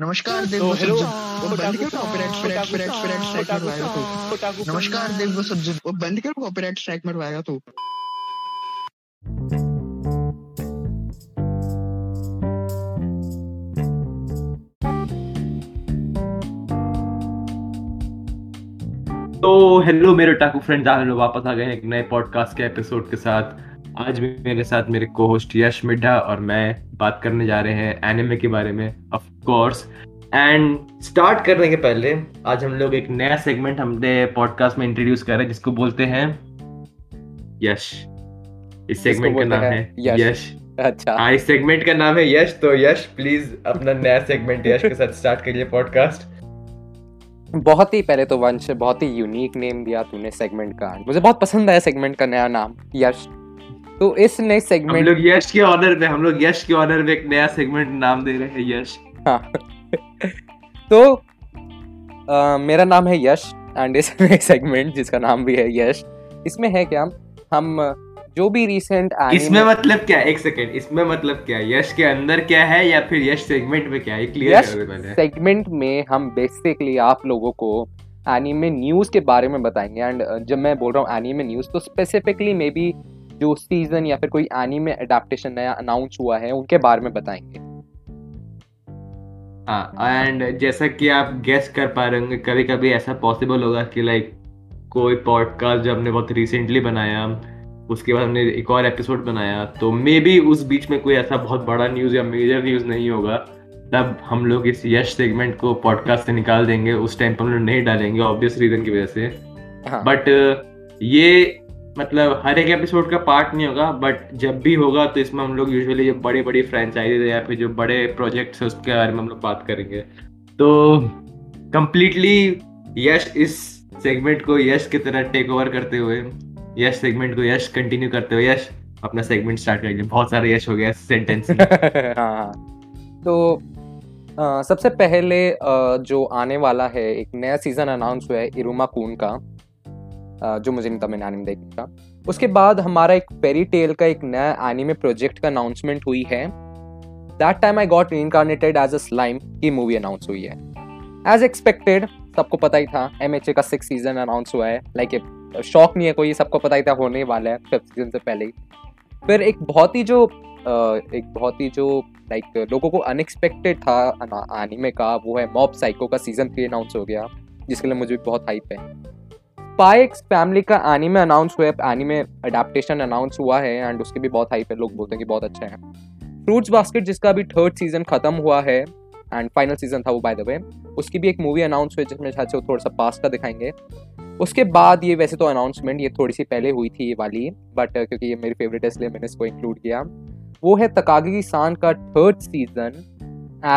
नमस्कार देव तो वो हेलो बंद करो copyright strike strike strike strike मरवाएगा तू। नमस्कार देव वो सब्ज़ी वो बंद करो कॉपीराइट स्ट्राइक मरवाएगा तू। तो हेलो मेरे टाकू फ्रेंड्स आज हम वापस आ गए हैं एक नए पॉडकास्ट के एपिसोड के साथ। आज भी मेरे साथ मेरे को होस्ट यश मिड्ढा और मैं बात करने जा रहे हैं एनिमे के बारे में ऑफ़ कोर्स एंड स्टार्ट करने के पहले आज हम लोग एक नया सेगमेंट हमने पॉडकास्ट में इंट्रोड्यूस कर रहे हैं जिसको बोलते हैं यश। इस सेगमेंट का नाम है यश। यश। अच्छा। हाँ इस सेगमेंट का नाम है यश तो यश प्लीज़ अपना नया सेगमेंट यश के साथ स्टार्ट करिए पॉडकास्ट बहुत ही पहले तो वंश बहुत ही यूनिक नेम दिया तूने सेगमेंट का। मुझे बहुत पसंद आया सेगमेंट का नया नाम यश। तो इस नए सेगमेंट हम लोग यश के ऑनर में हम लोग यश के ऑनर में एक नया सेगमेंट नाम दे रहे हैं यश। हाँ। तो अ, मेरा नाम है यश एंड इस नए सेगमेंट जिसका नाम भी है यश इसमें है क्या हम जो भी रिसेंट इसमें मतलब क्या एक सेकंड इसमें मतलब क्या यश के अंदर क्या है या फिर यश सेगमेंट में क्या है? क्लियर सेगमेंट में हम बेसिकली आप लोगों को एनीमे न्यूज़ के बारे में बताएँगे एंड जब मैं बोल रहा हूँ एनीमे न्यूज़ तो स्पेसिफिकली मे बी जो सीज़न या फिर कोई एनीमे एडेप्टेशन नया अनाउंस हुआ है उनके बारे में बताएँगे। हाँ एंड जैसा कि आप गेस कर पा रहे होंगे कभी कभी ऐसा पॉसिबल होगा कि लाइक कोई पॉडकास्ट जो हमने बहुत रिसेंटली बनाया उसके बाद हमने एक और एपिसोड बनाया तो मे बी उस बीच में कोई ऐसा बहुत बड़ा न्यूज़ या मेजर न्यूज़ नहीं होगा। तब हम लोग इस यश सेगमेंट को पॉडकास्ट से निकाल देंगे उस टाइम पर हम लोग नहीं डालेंगे ऑब्वियस रीजन की वजह से। हाँ। बट ये मतलब हर एक एपिसोड का पार्ट नहीं होगा बट जब भी होगा तो इसमें हम लोग यूजुअली जो बड़ी बड़ी फ्रेंचाइजीज या फिर जो बड़े प्रोजेक्ट्स है उसके बारे में हम लोग बात करेंगे। तो कंप्लीटली यश इस सेगमेंट को यश की तरह टेक ओवर करते हुए यश सेगमेंट को यश कंटिन्यू करते हुए यश अपना सेगमेंट स्टार्ट करेंगे बहुत सारे यश हो गया सेंटेंस हाँ हाँ। तो अ, सबसे पहले अ, जो आने वाला है एक नया सीज़न अनाउंस हुआ है इरुमा कून का। जो मुझे नहीं था, मैंने एनिमे देखा। उसके बाद हमारा एक पेरी टेल का एक नया एनिमे प्रोजेक्ट का अनाउंसमेंट हुई है। That time I got reincarnated as a slime की मूवी अनाउंस हुई है। एज एक्सपेक्टेड सबको पता ही था एम का सिक्स सीज़न अनाउंस हुआ है। लाइक शौक नहीं है कोई, सबको पता ही था, होने वाला है फिफ्थ सीज़न से पहले ही। फिर एक बहुत ही जो एक बहुत ही जो लाइक लोगों को अनएक्सपेक्टेड था एनिमे का, वो है मॉब साइको का सीज़न थ्री अनाउंस हो गया, जिसके लिए मुझे भी बहुत हाइप है। स्पाइक्स फैमिली का एनीमे अनाउंस हुआ है एनीमे अडेप्टेशन अनाउंस हुआ है एंड उसके भी बहुत हाई है, लोग बोलते हैं कि बहुत अच्छा है। फ्रूट्स बास्केट जिसका भी थर्ड सीज़न खत्म हुआ है एंड फाइनल सीज़न था वो बाय द वे उसकी भी एक मूवी अनाउंस हुई जिसमें शायद से वो थोड़ा सा पास्ट का दिखाएँगे। उसके बाद ये वैसे तो अनाउंसमेंट ये थोड़ी सी पहले हुई थी ये वाली बट क्योंकि ये मेरी फेवरेट है, इसलिए मैंने इसको इंक्लूड किया। वो है तकागी सान का third season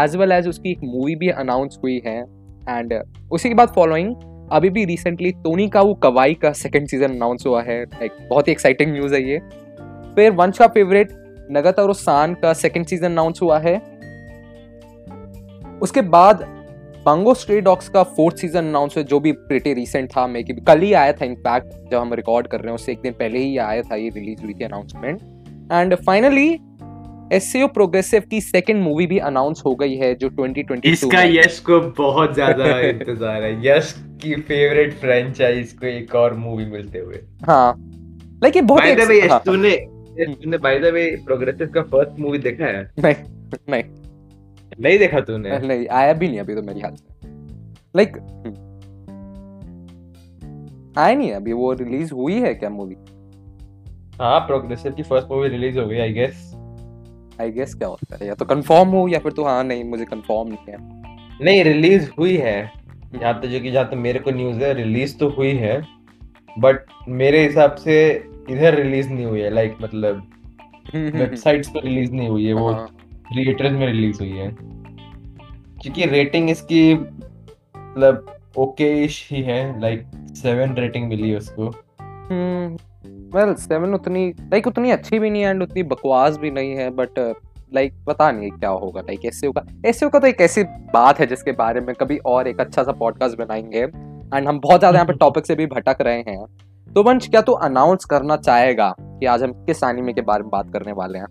as well as उसकी एक मूवी भी अनाउंस हुई है एंड उसी के बाद फॉलोइंग अभी भी रिसेंटली टोनी का वो कवाई का सेकंड सीज़न अनाउंस हुआ है लाइक बहुत ही एक्साइटिंग न्यूज़ है ये। फिर वंश का फेवरेट नगतारो सान का सेकंड सीज़न अनाउंस हुआ है। उसके बाद बंगो स्ट्रे डॉग्स का फोर्थ सीज़न अनाउंस हुआ जो भी प्रिटी रिसेंट था, मे की कल ही आया था इनफैक्ट जब हम रिकॉर्ड कर रहे हैं, उससे एक दिन पहले ही आया था ये रिलीज़ हुई थी अनाउंसमेंट एंड फाइनली एस प्रोग्रेसिव की सेकंड मूवी भी अनाउंस हो गई है जो 2022 इसका में- यश को बहुत ज़्यादा इंतज़ार है। यश की फेवरेट फ्रेंचाइज को एक और मूवी मिलते हुए। हाँ। लाइक ये बहुत बाय द वे तूने तूने बाय द वे प्रोग्रेसिव का फ़र्स्ट मूवी देखा है? नहीं नहीं। नहीं देखा तूने? नहीं आया भी नहीं अभी तो मेरे ख्याल से लाइक आया नहीं अभी वो रिलीज़ हुई है क्या मूवी हाँ प्रोग्रेसिव की फ़र्स्ट मूवी रिलीज़ हो गई आई गेस आई गेस क्या होता है? या तो कंफर्म हो या फिर तो हाँ नहीं मुझे कंफर्म नहीं है। नहीं रिलीज़ हुई है। जहाँ तक जो कि जहाँ तक मेरे को न्यूज़ है रिलीज़ तो हुई है। बट मेरे हिसाब से इधर रिलीज़ नहीं हुई है लाइक मतलब वेबसाइट्स पे रिलीज़ नहीं हुई है वो हाँ, थिएटर्स में रिलीज़ हुई है। क्योंकि रेटिंग इसकी मतलब ओके ही है लाइक सेवन रेटिंग मिली है उसको। वेल सेवन उतनी लाइक उतनी अच्छी भी नहीं है एंड उतनी बकवास भी नहीं है बट लाइक पता नहीं क्या होगा लाइक एस का एस का तो एक ऐसी बात है जिसके बारे में कभी और एक अच्छा सा पॉडकास्ट बनाएँगे एंड हम बहुत ज़्यादा यहाँ पे टॉपिक से भी भटक रहे हैं। तो वंश क्या तो अनाउंस करना चाहेगा कि आज हम किस एनिमे के बारे में बात करने वाले हैं?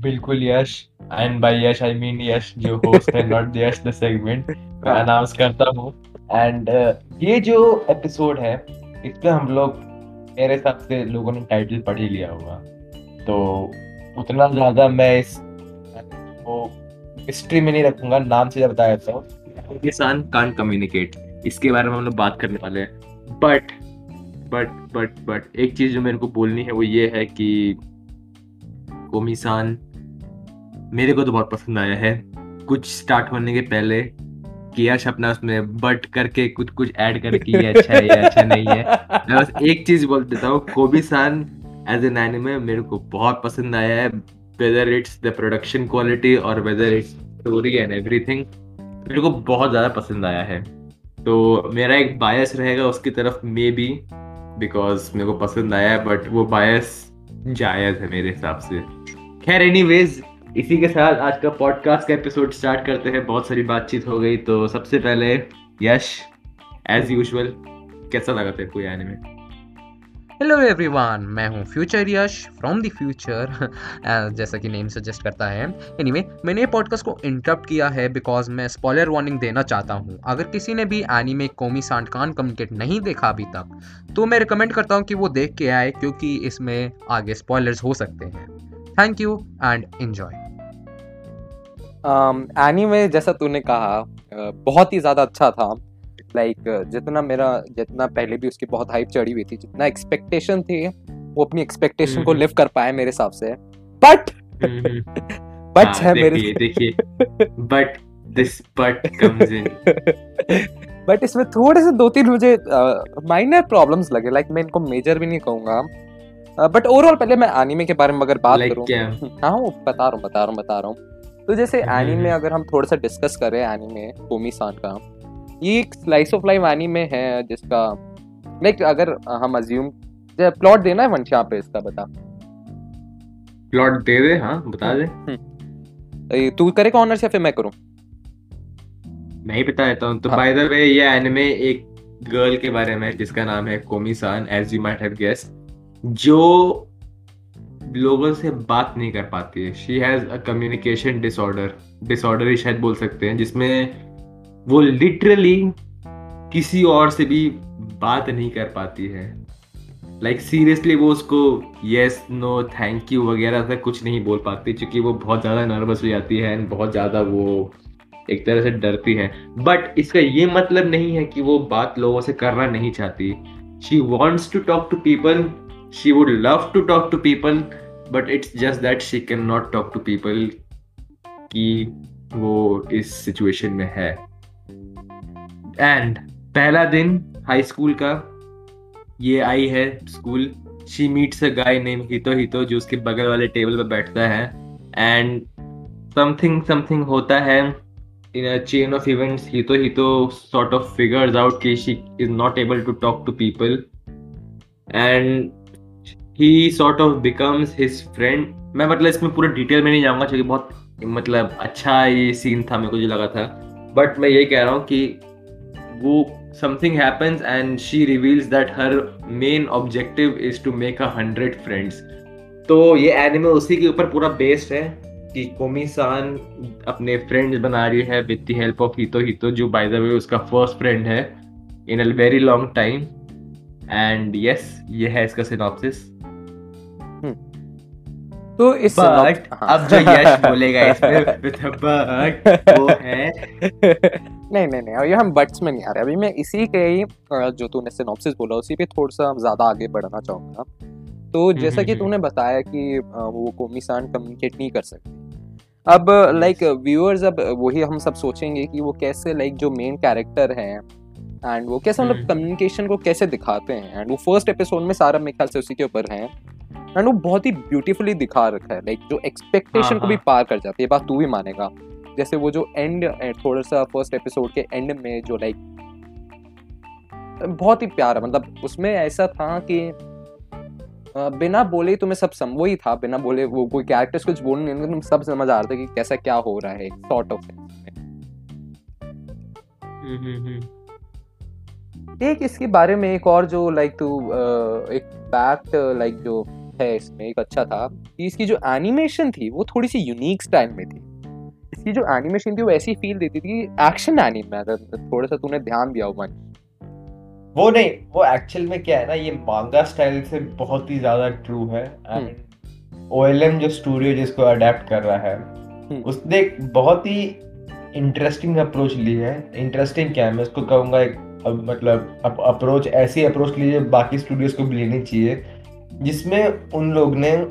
बिल्कुल Yash. And by Yash I mean Yash जो होस्ट है नॉट यश द सेगमेंट मैं अनाउंस करता हूँ। एंड ये जो एपिसोड है इसमें हम लोग मेरे हिसाब से लोगों ने टाइटल पढ़ ही लिया होगा। तो उतना ज़्यादा मैं इस वो हिस्ट्री में नहीं रखूँगा, नाम से बता देता हूँ। किसान कांट कम्युनिकेट इसके बारे में हम लोग बात करने वाले हैं। बट बट बट बट एक चीज़ जो मेरे को बोलनी है वो ये है कि कोमिसान मेरे को तो बहुत पसंद आया है। कुछ स्टार्ट होने के पहले कि यश अपना उसमें बट करके कुछ कुछ ऐड करके, ये अच्छा है, ये अच्छा नहीं है। मैं बस एक चीज़ बोल देता हूँ, कोबिसान एज एन एनिमे मेरे को बहुत पसंद आया है whether it's the production quality और whether it's story and everything मेरे को बहुत ज़्यादा पसंद आया है। तो मेरा एक बायस रहेगा उसकी तरफ़ मे बी बिकॉज़ मेरे को पसंद आया है बट वो बायस जायज़ है मेरे हिसाब से। खैर एनीवेज इसी के साथ आज का पॉडकास्ट का एपिसोड स्टार्ट करते हैं। बहुत सारी बातचीत हो गई तो सबसे पहले यश एज यूजुअल कैसा लगा तेरे को आने में हेलो एवरीवन मैं हूँ future Yash from the future जैसा कि नेम सजेस्ट करता है। एनीवे anyway, मैंने पॉडकास्ट को इंटरप्ट किया है बिकॉज़ मैं स्पॉलर वार्निंग देना चाहता हूँ। अगर किसी ने भी एनीमे कोमी सांड कान कम्युनिकेट नहीं देखा अभी तक तो मैं रिकमेंड करता हूँ कि वो देख के आए क्योंकि इसमें आगे स्पॉयलर्स हो सकते हैं। Thank you and enjoy anime जैसा तूने कहा बहुत ही ज़्यादा अच्छा था। लाइक like, जितना मेरा जितना पहले भी उसकी बहुत हाइप चढ़ी हुई थी जितना एक्सपेक्टेशन थी वो अपनी एक्सपेक्टेशन को लिव हम्म। कर पाए मेरे हिसाब से। बट बट हाँ, है मेरे देखिए but this but comes in but इसमें थोड़े से दो तीन मुझे माइनर uh, प्रॉब्लम्स लगे। लाइक like, मैं इनको मेजर भी नहीं कहूँगा। बट ओवरऑल पहले मैं एनीमे के बारे में अगर बात like करूँ हाँ वो बता रहा हूँ बता रहा हूँ बता रहा हूँ। तो जैसे एनीमे हम्म, हम्म। अगर हम थोड़ा सा डिस्कस करें एनीमे कोमी सान का ये एक स्लाइस ऑफ़ लाइफ एनीमे है जिसका लाइक अगर हम अज्यूम प्लॉट देना है वंश यहाँ पे इसका बता। प्लॉट दे दे हाँ बता दे। हम्म। तू करेगा ऑनर्स या फिर मैं करूँ? मैं ही बता देता हूँ। तो बाय द वे ये एनिमे एक गर्ल के बारे में जिसका नाम है Komi san as you might have guess जो लोगों से बात नहीं कर पाती है। She has a communication disorder disorder ही शायद बोल सकते हैं जिसमें वो लिटरली किसी और से भी बात नहीं कर पाती है। लाइक like, सीरियसली वो उसको येस नो थैंक यू वगैरह से कुछ नहीं बोल पाती क्योंकि वो बहुत ज़्यादा नर्वस हो जाती है एंड बहुत ज़्यादा वो एक तरह से डरती है। बट इसका ये मतलब नहीं है कि वो बात लोगों से करना नहीं चाहती। She wants to talk to people she would love to talk to people but it's just that she can not talk to people कि वो इस सिचुएशन में है। एंड पहला दिन हाई स्कूल का, ये आई है school she meets a guy name Hito Hito जो उसके बगल वाले टेबल पर बैठता है। एंड समथिंग समथिंग होता है in a chain of events Hito Hito sort of figures out कि she is not able to talk to people and he sort of becomes his friend मैं मतलब इसमें पूरा डिटेल में नहीं जाऊँगा, क्योंकि बहुत मतलब अच्छा ये सीन था, मेरे को जो लगा था। बट मैं ये कह रहा हूँ कि वो something happens and she reveals that her main objective is to make a hundred friends तो ये एनिमे उसी के ऊपर पूरा बेस्ड है कि कोमी सान अपने फ्रेंड्स बना रही है विद द हेल्प ऑफ़ हितो हितो जो बाय द वे उसका फ़र्स्ट फ्रेंड है in a very long time and yes ये है इसका सिनॉप्सिस तो इस बट अब जो यश बोलेगा इसमें बट वो है। नहीं नहीं नहीं अभी हम बट्स में नहीं आ रहे। अभी मैं इसी के ही जो तूने सिनॉप्सिस बोला उसी पे थोड़ा सा ज़्यादा आगे बढ़ना चाहूँगा। तो हम्म, जैसा कि हम्म, तूने हम्म। बताया कि वो कोमिसान कम्युनिकेट नहीं कर सकते। अब लाइक व्यूअर्स अब वही हम सब सोचेंगे कि वो कैसे लाइक जो मेन कैरेक्टर है एंड वो कैसे मतलब कम्युनिकेशन को कैसे दिखाते हैं एंड वो फ़र्स्ट एपिसोड में सारा मेरे ख्याल से उसी के ऊपर है। एंड वो बहुत ही ब्यूटीफुली दिखा रखा है लाइक जो एक्सपेक्टेशन हाँ, को भी हाँ। पार कर जाती है बात तू भी मानेगा। जैसे वो जो एंड थोड़ा सा फ़र्स्ट एपिसोड के एंड में जो लाइक बहुत ही प्यारा मतलब उसमें ऐसा था कि बिना बोले तुम्हें सब सम वही था बिना बोले वो कोई कैरेक्टर्स कुछ बोल नहीं तुम सब समझ आ रहे थे कि कैसा क्या हो रहा है सॉर्ट ऑफ़ एक इसके बारे में एक और जो लाइक टू एक फैक्ट लाइक जो है इसमें एक अच्छा था कि इसकी जो एनिमेशन थी वो थोड़ी सी यूनिक स्टाइल में थी। इसकी जो एनिमेशन थी वो ऐसी फील देती थी एक्शन एनिमे अगर थोड़ा सा तूने ध्यान दिया हो वो नहीं वो एक्चुअल में क्या है ना ये मांगा स्टाइल से बहुत ही ज़्यादा ट्रू है। एंड ओएलएम जो स्टूडियो जिसको अडेप्ट कर रहा है हम्म। उसने एक बहुत ही इंटरेस्टिंग अप्रोच ली है। इंटरेस्टिंग क्या है मैं उसको कहूँगा एक अब मतलब अप, अप्रोच ऐसी अप्रोच ली है बाकी स्टूडियोज को भी लेनी चाहिए। जिसमें उन लोग ने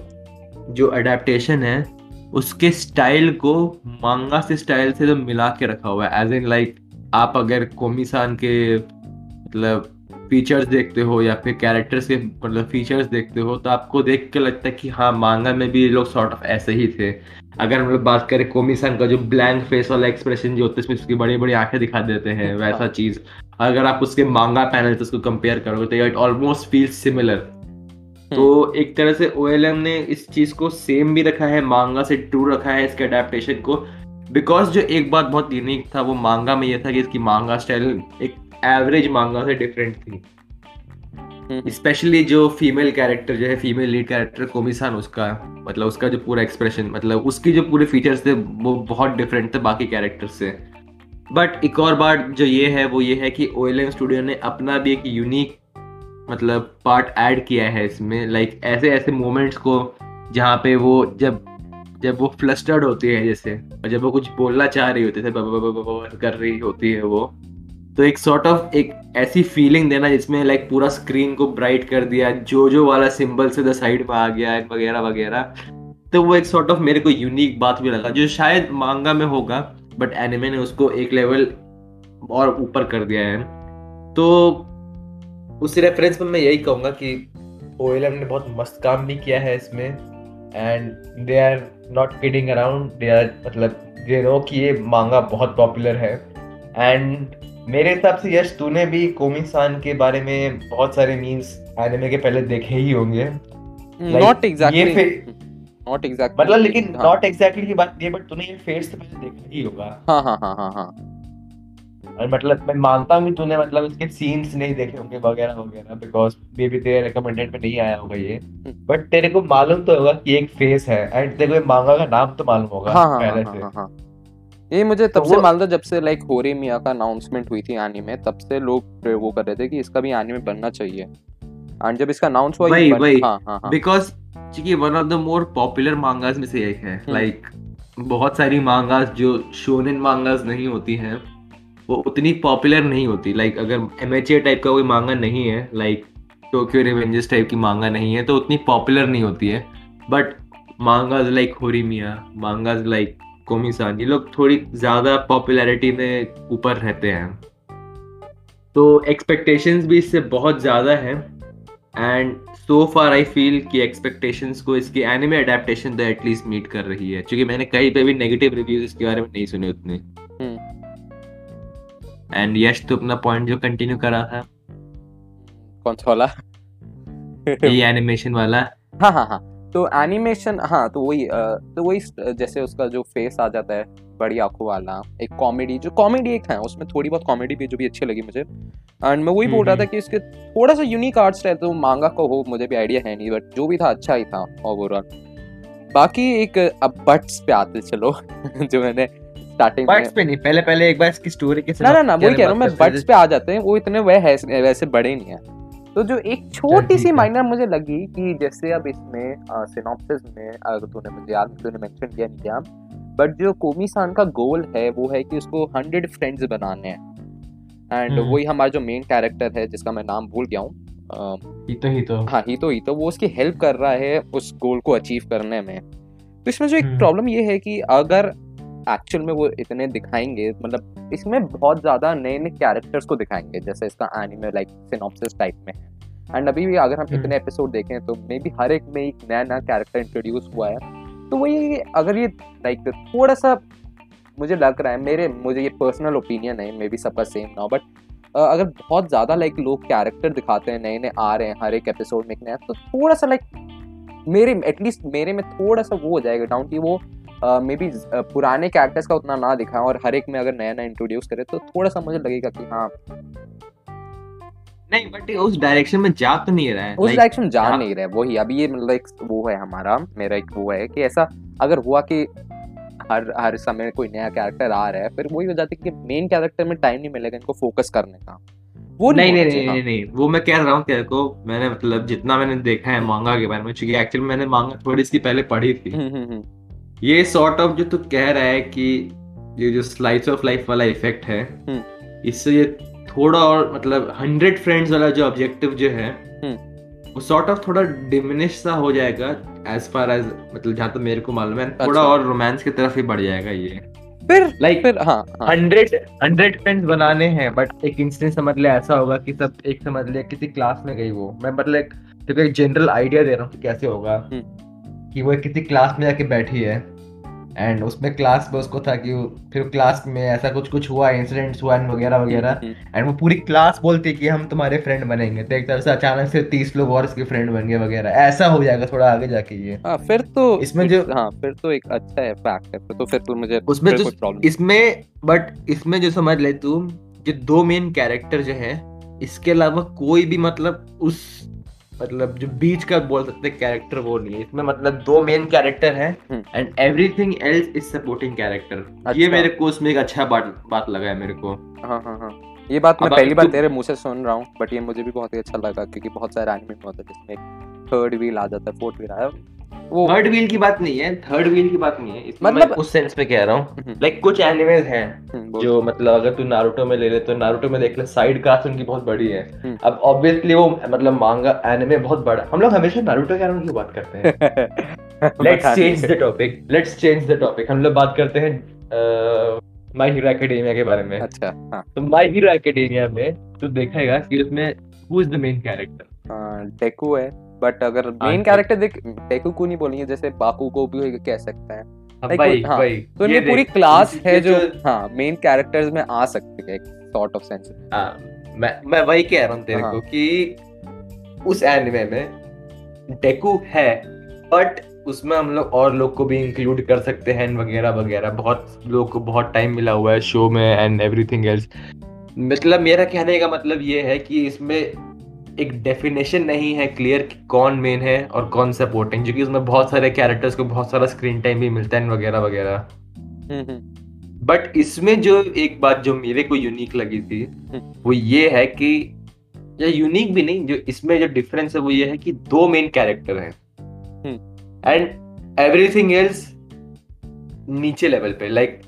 जो अडेप्टेशन है उसके स्टाइल को मांगा से स्टाइल से तो मिला के रखा हुआ है। एज इन लाइक आप अगर कोमिसान के मतलब फीचर्स देखते हो या फिर कैरेक्टर्स के मतलब फीचर्स देखते हो तो आपको देख के लगता है कि हाँ मांगा में भी ये लोग सॉर्ट ऑफ़ ऐसे ही थे। अगर हम लोग बात करें कोमिसन का जो ब्लैंक फेस वाला एक्सप्रेशन जो होता है उसकी बड़ी बड़ी आँखें दिखा देते हैं वैसा हाँ। चीज़। अगर आप उसके मांगा पैनल से उसको कंपेयर करोगे तो इट ऑलमोस्ट फील सिमिलर तो एक तरह से ओएलएम ने इस चीज़ को सेम भी रखा है मांगा से ट्रू रखा है इसके अडेप्टेशन को। बिकॉज़ जो एक बात बहुत यूनिक था वो मांगा में ये था कि इसकी मांगा स्टाइल एक एवरेज मांगा से डिफरेंट थी। हम्म। स्पेशली जो फीमेल कैरेक्टर जो है फीमेल लीड कैरेक्टर कोमिसान उसका मतलब उसका जो पूरा एक्सप्रेशन मतलब उसकी जो पूरे फीचर्स थे वो बहुत डिफरेंट थे बाकी कैरेक्टर से। बट एक और बात जो ये है वो ये है कि ओएलएम स्टूडियो ने अपना भी एक यूनिक मतलब पार्ट ऐड किया है इसमें लाइक ऐसे ऐसे मोमेंट्स को जहाँ पे वो जब जब वो फ्लस्टर्ड होती है जैसे, और जब वो कुछ बोलना चाह रही होती है कर रही होती है वो तो एक सॉर्ट sort ऑफ़ of एक ऐसी फीलिंग देना जिसमें लाइक पूरा स्क्रीन को ब्राइट कर दिया जो जो वाला सिंबल से द साइड में आ गया, वगैरह वगैरह तो वो एक सॉर्ट sort ऑफ़ of मेरे को यूनिक बात भी लगा, जो शायद मांगा में होगा बट एनिमे ने उसको एक लेवल और ऊपर कर दिया है। तो उस रेफरेंस में मैं यही कहूँगा कि ओ ने बहुत मस्त काम भी किया है इसमें and they are not kidding around they are मतलब दे नो कि ये मांगा बहुत पॉपुलर है. एंड मेरे हिसाब से यश तूने भी कोमी सान के बारे में बहुत सारे मीम्स एनिमे के पहले देखे ही होंगे. नॉट एग्जैक्टली नॉट एग्जैक्टली मतलब लेकिन नॉट एग्जैक्टली की बात ये बट तूने ये फेस से पहले देखा ही होगा. हाँ हाँ हाँ हाँ हाँ. और मतलब मैं मानता हूँ कि तूने मतलब इसके सीन्स नहीं देखे होंगे वगैरह वगैरह बिकॉज़ मे भी तेरे रिकमेंडेड में नहीं आया होगा ये बट हम्म। तेरे को मालूम तो होगा कि एक फेस है एंड तेरे को मांगा का नाम तो मालूम होगा हाँ हाँ पहले हाँ से हाँ हाँ ये मुझे तब तो से मालूम था जब से लाइक होरे मिया का अनाउंसमेंट हुई थी एनीमे तब से लोग वो कर रहे थे कि इसका भी एनीमे बनना चाहिए एंड जब इसका अनाउंस हुआ वही- बन- वही। हाँ हाँ हाँ बिकॉज़ क्योंकि one of the more popular mangas में से एक है हम्म। लाइक बहुत सारी मांगास जो शोनेन मांगास नहीं होती हैं वो उतनी पॉपुलर नहीं होती। लाइक अगर एम एच ए टाइप का कोई मांगा नहीं है लाइक टोक्यो रिवेंजर्स टाइप की मांगा नहीं है तो उतनी पॉपुलर नहीं होती है। But mangas like Horimiya mangas like Komi san ये लोग थोड़ी ज़्यादा पॉपुलैरिटी में ऊपर रहते हैं। तो एक्सपेक्टेशंस भी इससे बहुत ज़्यादा है। And so far I feel कि एक्सपेक्टेशंस को इसकी एनिमे अडेप्टेशन तो एटलीस्ट मीट कर रही है। क्योंकि मैंने कहीं पे भी नेगेटिव रिव्यूज़ इसके बारे में नहीं सुने उतने। हम्म। एंड यश तो अपना पॉइंट जो कंटिन्यू करा था। कौन सा वाला? ये एनिमेशन वाला। हाँ हाँ हाँ। तो एनिमेशन हाँ तो वही तो वही जैसे उसका जो फेस आ जाता है बड़ी आँखों वाला एक कॉमेडी जो कॉमेडी एक है उसमें थोड़ी बहुत कॉमेडी भी जो भी अच्छी लगी मुझे। एंड मैं वही बोल रहा था कि इसके थोड़ा सा यूनिक आर्ट स्टाइल तो मांगा को हो मुझे भी आइडिया है नहीं बट जो भी था अच्छा ही था ओवरऑल बाकी एक अब बट्स पे आते चलो जो मैंने स्टार्टिंग पे नहीं पहले पहले एक बार इसकी स्टोरी के ना ना ना वही कह रहा हूँ मैं बट्स पे आ जाते हैं वो इतने वह है वैसे बड़े नहीं है। तो जो एक छोटी सी माइनर मुझे लगी कि जैसे अब इसमें सिनॉप्सिस में अगर तूने मुझे याद तूने मेंशन किया नहीं किया बट जो कोमी सान का गोल है वो है कि उसको हंड्रेड फ्रेंड्स बनाने हैं। And hmm. वही हमारा जो मेन कैरेक्टर है जिसका मैं नाम भूल गया हूँ अ, ही तो ही तो हाँ ही तो ही तो वो उसकी हेल्प कर रहा है उस गोल को अचीव करने में। तो इसमें जो एक हम्म। प्रॉब्लम ये है कि अगर एक्चुअल में वो इतने दिखाएँगे मतलब इसमें बहुत ज़्यादा नए नए कैरेक्टर्स को दिखाएँगे जैसे इसका एनिमे लाइक सिनॉप्सिस टाइप में है एंड अभी भी अगर हम हम्म। इतने एपिसोड देखें तो मे बी हर एक में एक नया नया कैरेक्टर इंट्रोड्यूस हुआ है तो वही अगर ये लाइक थोड़ा सा मुझे लग रहा है मेरे मुझे ये पर्सनल ओपिनियन है मे बी सबका सेम ना बट अगर बहुत ज़्यादा लाइक लोग कैरेक्टर दिखाते हैं नए नए आ रहे हैं हर एक एपिसोड में एक नया तो थोड़ा सा लाइक मेरे एटलीस्ट मेरे में थोड़ा सा वो हो जाएगा डाउन कि वो मे बी पुराने कैरेक्टर्स का उतना ना दिखाएँ और हर एक में अगर नया नया इंट्रोड्यूस करे तो थोड़ा सा मुझे लगेगा कि हाँ। नहीं बट उस डायरेक्शन में जा तो नहीं रहा है उस Like, डायरेक्शन जा हाँ। नहीं रहे वही अभी ये मतलब एक वो है हमारा मेरा एक वो है कि ऐसा अगर हुआ कि हर हर समय कोई नया कैरेक्टर आ रहा है फिर वही हो जाता है कि मेन कैरेक्टर में टाइम नहीं मिलेगा इनको फोकस करने का। वो नहीं नहीं नहीं चाहिए, नहीं नहीं वो मैं कह रहा हूँ तेरे को मैंने मतलब जितना मैंने देखा है मांगा के बारे में क्योंकि एक्चुअली मैंने मांगा थोड़ी इसकी पहले पढ़ी थी। हाँ। ये सॉर्ट ऑफ़ जो तू कह रहा है कि ये जो स्लाइस ऑफ़ लाइफ वाला इफ़ेक्ट है हम्म। इससे ये थोड़ा और मतलब हंड्रेड फ्रेंड्स वाला जो ऑब्जेक्टिव जो है हम्म। वो सॉर्ट ऑफ़ थोड़ा डिमिनिश सा हो जाएगा एज फार एज मतलब जहाँ तक मेरे को मालूम है अच्छा। थोड़ा। और रोमांस की तरफ़ ही बढ़ जाएगा ये फिर लाइक फिर हाँ हाँ हंड्रेड हंड्रेड फ्रेंड्स बनाने हैं बट एक इंस्टेंस समझ ले ऐसा होगा कि सब एक समझ ले किसी क्लास में गई वो मैं मतलब एक जनरल आइडिया दे रहा हूँ कि कैसे होगा हम्म। कि वो किसी क्लास में जाके बैठी है। एंड उसमें क्लास में उसको था कि फिर क्लास में ऐसा कुछ कुछ हुआ इंसिडेंट्स हुआ and वगैरह वगैरह। हम्म, एंड वो पूरी क्लास बोलती कि हम तुम्हारे फ्रेंड बनेंगे। तो एक तरह से अचानक से तीस लोग और उसके फ्रेंड बन गए वगैरह। ऐसा हो जाएगा थोड़ा आगे जाके ये। हाँ फिर तो इसमें जो- हाँ फिर तो एक अच्छा है फैक्ट है। तो फिर तो मुझे उसमें जो इसमें बट इसमें जो समझ ले तू जो दो मेन कैरेक्टर जो है इसके अलावा कोई भी मतलब उस मतलब जो बीच का बोल सकते कैरेक्टर वो नहीं है। इसमें मतलब दो मेन कैरेक्टर हैं। And everything else is supporting character ये अच्छा। मेरे को उसमें एक अच्छा बात बात लगा है मेरे को। हाँ हाँ हाँ। ये बात मैं पहली बार तेरे मुँह से सुन रहा हूँ बट ये मुझे भी बहुत ही अच्छा लगा क्योंकि बहुत सारे एनिमे में होता है जिसमें थर्ड व्हील आ जाता है फोर्थ व्हील आया वो थर्ड व्हील की बात नहीं है थर्ड व्हील की बात नहीं है मतलब- मैं उस सेंस में कह रहा हूँ। हम्म, लाइक कुछ एनिमेज हैं हम्म, जो मतलब अगर तू नारुतो में ले ले तो नारुतो में देख ले साइड कास्ट उनकी बहुत बड़ी है। हम्म। अब ऑब्वियसली वो मतलब मांगा एनिमे बहुत बड़ा हम लोग हमेशा नारुतो के एनिमे की बात करते हैं? Let's change the topic let's change the topic हम लोग बात करते हैं माई हीरो एकेडेमिया के बारे में। अच्छा हाँ। तो माई हीरो एकेडेमिया में तू देखेगा कि उसमें who is the main character Deku है। बट अगर हाँ, मेन कैरेक्टर देख डेकू को नहीं बोलेंगे जैसे बाकू को भी कह सकते हैं। भाई हाँ, भाई तो ये पूरी क्लास है जो हाँ मेन कैरेक्टर्स में आ सकते हैं सॉर्ट ऑफ़ सेंस हाँ, मैं मैं वही कह रहा हूँ तेरे हाँ। को कि उस एनिमे में डेकू है बट उसमें हम लोग और लोग को भी इंक्लूड कर सकते हैं वगैरह वगैरह। बहुत लोग को बहुत टाइम मिला हुआ है शो में एंड एवरीथिंग एल्स मतलब मेरा कहने का मतलब ये है कि इसमें एक डेफिनेशन नहीं है क्लियर कि कौन मेन है और कौन सपोर्टिंग क्योंकि उसमें बहुत सारे कैरेक्टर्स को बहुत सारा स्क्रीन टाइम भी मिलता है वगैरह वगैरह हम्म, बट इसमें जो एक बात जो मेरे को यूनिक लगी थी हम्म। वो ये है कि या यूनिक भी नहीं जो इसमें जो डिफरेंस है वो ये है कि दो मेन कैरेक्टर हैं हम्म। एंड एवरीथिंग एल्स नीचे लेवल पे like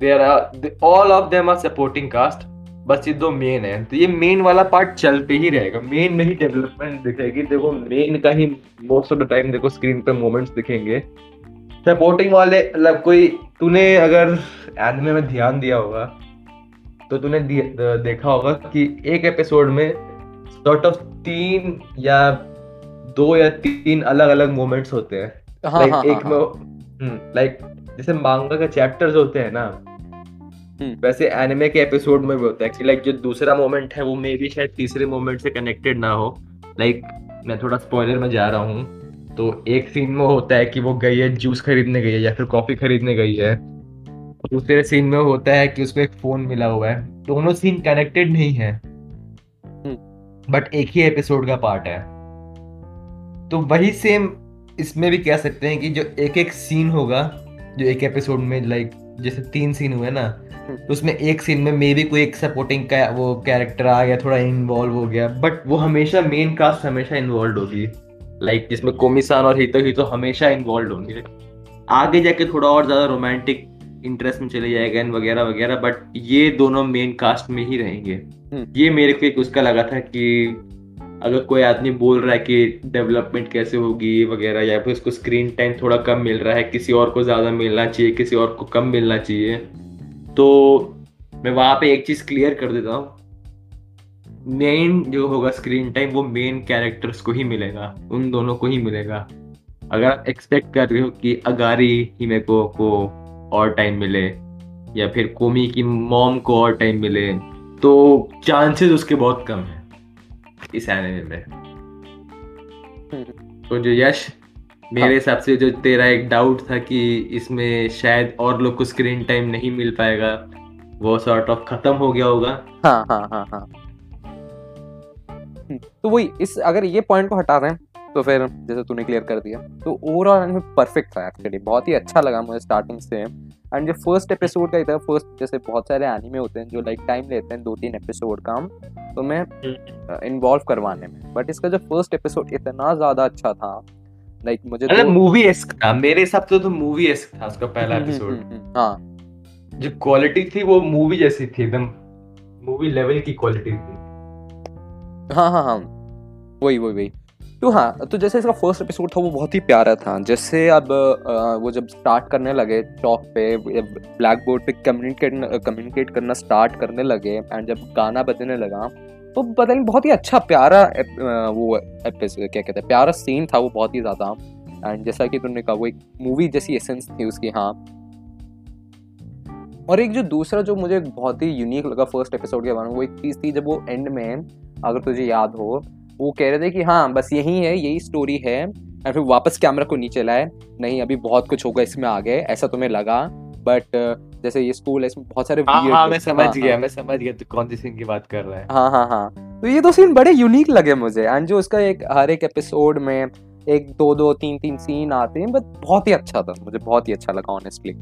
there are all of them are supporting cast बस ये दो मेन है। तो ये मेन वाला पार्ट चलते ही रहेगा। मेन में ही डेवलपमेंट दिखेगी। देखो मेन का ही मोस्ट ऑफ़ द टाइम देखो स्क्रीन पे मोमेंट्स दिखेंगे। सपोर्टिंग वाले मतलब कोई तूने अगर एनिमे में ध्यान दिया होगा तो तूने देखा होगा कि एक एपिसोड में सॉर्ट ऑफ़ तीन या दो या तीन अलग अलग मोमेंट्स होते हैं। हाँ Like, हाँ एक हाँ, में लाइक जैसे मांगा के चैप्टर्स होते हैं ना हम्म। वैसे एनिमे के एपिसोड में भी होता है कि लाइक जो दूसरा मोमेंट है वो मे भी शायद तीसरे मोमेंट से कनेक्टेड ना हो। लाइक मैं थोड़ा स्पॉइलर में जा रहा हूँ। तो एक सीन में होता है कि वो गई है जूस खरीदने गई है या फिर कॉफ़ी खरीदने गई है। दूसरे सीन में होता है कि उसको एक फ़ोन मिला हुआ है। दोनों सीन कनेक्टेड नहीं है। बट एक ही एपिसोड का पार्ट है। तो वही सेम इसमें भी कह सकते हैं कि जो एक एक सीन होगा जो एक एपिसोड में लाइक जैसे तीन सीन हुए ना तो उसमें एक सीन में मे भी कोई एक सपोर्टिंग का वो कैरेक्टर आ गया थोड़ा इन्वॉल्व हो गया बट वो हमेशा मेन कास्ट हमेशा इन्वॉल्व होगी। लाइक like, जिसमें कोमिसान और हितो हितो हमेशा इन्वॉल्व होंगे। आगे जाके थोड़ा और ज़्यादा रोमांटिक इंटरेस्ट में चले जाएगा and वगैरह वगैरह बट ये दोनों मेन कास्ट में ही रहेंगे। हम्म। ये मेरे को एक उसका लगा था कि अगर कोई आदमी बोल रहा है कि डेवलपमेंट कैसे होगी वगैरह, या फिर उसको स्क्रीन टाइम थोड़ा कम मिल रहा है, किसी और को ज़्यादा मिलना चाहिए, किसी और को कम मिलना चाहिए तो मैं वहाँ पे एक चीज़ क्लियर कर देता हूँ। मेन जो होगा स्क्रीन टाइम वो मेन कैरेक्टर्स को ही मिलेगा, उन दोनों को ही मिलेगा। अगर आप एक्सपेक्ट कर रहे हो कि अगारी हिमेको को और टाइम मिले, या फिर कोमी की मॉम को और टाइम मिले तो चांसेस उसके बहुत कम है। इस एनिमे में। तो जो यश मेरे हाँ। हिसाब से जो तेरा एक डाउट था कि इसमें शायद और लोग को स्क्रीन टाइम नहीं मिल पाएगा वो सॉर्ट ऑफ़ खत्म हो गया होगा। हाँ हाँ हाँ हाँ। हम्म, तो वही इस अगर ये पॉइंट को हटा दें तो फिर जैसे तूने क्लियर कर दिया। तो ओवरऑल परफेक्ट था एक्चुअली बहुत ही अच्छा लगा मुझे स्टार्टिंग से। एंड जो फ़र्स्ट एपिसोड का ही था फ़र्स्ट जैसे बहुत सारे एनिमे होते हैं जो लाइक टाइम लेते हैं दो तीन एपिसोड का हम तो मैं इन्वॉल्व करवाने में। बट इसका जो फ़र्स्ट एपिसोड इतना ज़्यादा अच्छा था लाइक मुझे मतलब तो- मूवी एस्क था मेरे हिसाब से तो मूवी एस्क था उसका पहला हम्म, हम्म, एपिसोड हम्म, हम्म, हाँ। जो क्वालिटी थी वो मूवी जैसी थी एकदम मूवी लेवल की क्वालिटी थी। हाँ हाँ हाँ। वही वही वही। तो हाँ तो जैसे इसका फ़र्स्ट एपिसोड था, वो बहुत ही प्यारा था। जैसे अब वो जब स्टार्ट करने लगे चौक पे ब्लैक बोर्ड पे कम्युनिकेट कम्युनिकेट करना स्टार्ट करने लगे एंड जब गाना बजने लगा तो पता नहीं, बहुत ही अच्छा प्यारा एप- वो एपिसोड क्या कहते हैं, प्यारा सीन था वो बहुत ही ज़्यादा। एंड जैसा कि तुमने कहा, वो एक मूवी जैसी एसेंस थी उसकी हाँ। और एक जो दूसरा जो मुझे बहुत ही यूनिक लगा फ़र्स्ट एपिसोड के बारे में, वो एक चीज़ थी जब वो एंड में, अगर तुझे याद हो वो कह रहे थे कि हाँ बस यही है यही स्टोरी है। और फिर वापस कैमरा को नीचे लाए। नहीं अभी बहुत कुछ होगा इसमें आगे ऐसा तुम्हें लगा। बट जैसे ये स्कूल है इसमें बहुत सारे हाँ हाँ मैं समझ हाँ, गया हाँ, मैं समझ गया तू कौन सी सीन की बात कर रहा है। हाँ हाँ हाँ। तो ये दो सीन बड़े यूनिक लगे मुझे। एंड जो उसका एक हर एक एपिसोड में एक दो दो तीन तीन सीन आते हैं बट बहुत ही अच्छा था। मुझे बहुत ही अच्छा लगा ऑनेस्टली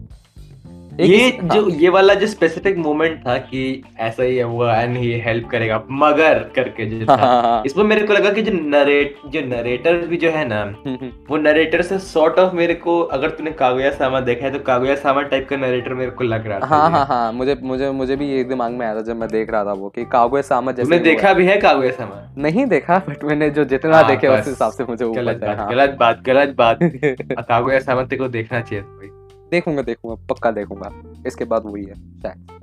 ये जो ये वाला जो स्पेसिफिक मोमेंट था कि ऐसा ही हुआ एंड ये हेल्प करेगा मगर करके जो हाँ था। हाँ हाँ इसमें मेरे को लगा कि जो नरेट जो नरेटर भी जो है ना हम्म, हम्म, वो नरेटर से सॉर्ट ऑफ़ मेरे को अगर तूने कागुया सामा देखा है तो कागुया सामा टाइप का नरेटर मेरे को लग रहा था। हाँ हाँ हाँ मुझे मुझे मुझे भी ये दिमाग में आया था जब मैं देख रहा था वो कि कागुए सामा जैसे देखा भी है कागुया सामा नहीं देखा बट मैंने जो जितना हाँ, देखे उस हिसाब से मुझे गलत बात हाँ। गलत बात गलत बात। कागुया सामा तेरे को देखना चाहिए देखूँगा देखूँगा पक्का देखूँगा। इसके बाद वही है शायद।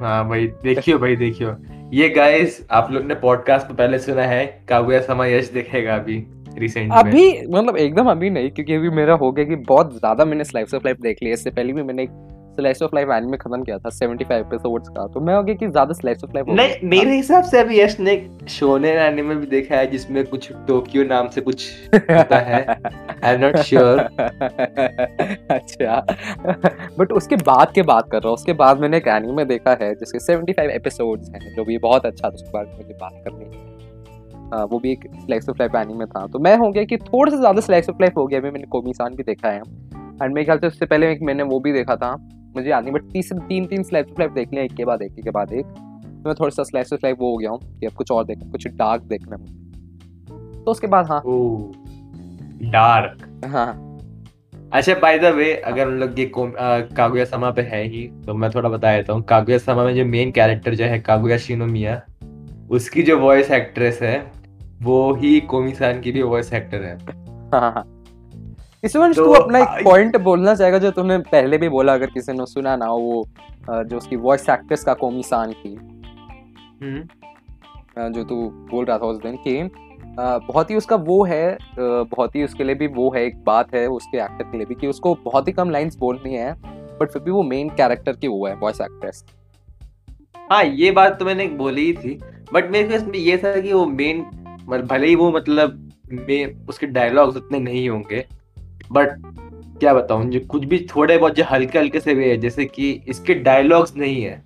हाँ भाई देखियो भाई देखियो। ये गाइस आप लोग ने पॉडकास्ट में पहले सुना है काव्या समा यश देखेगा अभी रिसेंट अभी मतलब एकदम अभी नहीं क्योंकि अभी मेरा हो गया कि बहुत ज़्यादा मैंने स्लाइस ऑफ़ लाइफ देख लिया। इससे पहले भी मैंने स्लाइस ऑफ़ लाइफ एनिमे खत्म किया था 75 एपिसोड्स का। तो मैं हो गया कि ज़्यादा स्लाइस ऑफ़ लाइफ नहीं मेरे हिसाब से अभी यश ने शोनेन एनिमे भी देखा है जिसमें कुछ टोक्यो नाम से कुछ होता है। आई एम नॉट श्योर अच्छा। बट उसके बाद के बात कर रहा हूँ उसके बाद मैंने एक एनिमे देखा है जिसके 75 एपिसोड्स हैं जो भी बहुत अच्छा था उसके बाद मुझे बात करनी है। आ, वो भी एक स्लाइस ऑफ़ लाइफ एनिमे था। तो मैं हो गया कि थोड़ा सा ज़्यादा स्लाइस ऑफ़ लाइफ हो गया अभी मैंने कोमिसान भी देखा है। एंड मेरे ख्याल से उससे पहले एक मैंने वो भी देखा था। मुझे याद नहीं बट तीस तीन तीन ऑफ़ लाइफ देख लिया एक के बाद एक के बाद एक। तो मैं थोड़ा सा ऑफ़ लाइफ वो हो गया हूँ कि अब कुछ और देखना कुछ डार्क देखना है मुझे। तो उसके बाद हाँ। डार्क हाँ। अच्छा बाय द वे अगर हम लोग ये कागुया समा पे है ही तो मैं थोड़ा बता देता हूँ। कागुया समा में जो मेन कैरेक्टर जो है कागुया शिनोमिया उसकी जो वॉइस एक्ट्रेस है वो ही कोमी कोमिसान की भी वॉइस एक्टर है हाँ हाँ। इसमें तो तू अपना एक पॉइंट बोलना चाहेगा जो तुमने पहले भी बोला अगर किसी ने सुना ना वो जो उसकी वॉइस एक्ट्रेस का कोमिसान की। हम्म। जो तू बोल रहा था उस दिन कि बहुत ही उसका वो है बहुत ही उसके लिए भी वो है एक बात है उसके एक्टर के लिए भी कि उसको बहुत ही कम लाइंस बोलनी है बट फिर भी वो मेन कैरेक्टर की वो है वॉइस एक्ट्रेस हाँ ये बात तो मैंने बोली ही थी बट मेरे को इसमें ये था कि वो मेन भले ही वो मतलब में उसके डायलॉग्स उतने नहीं होंगे बट क्या बताऊँ जो कुछ भी थोड़े बहुत जो हल्के हल्के से भी है जैसे कि इसके डायलॉग्स नहीं है।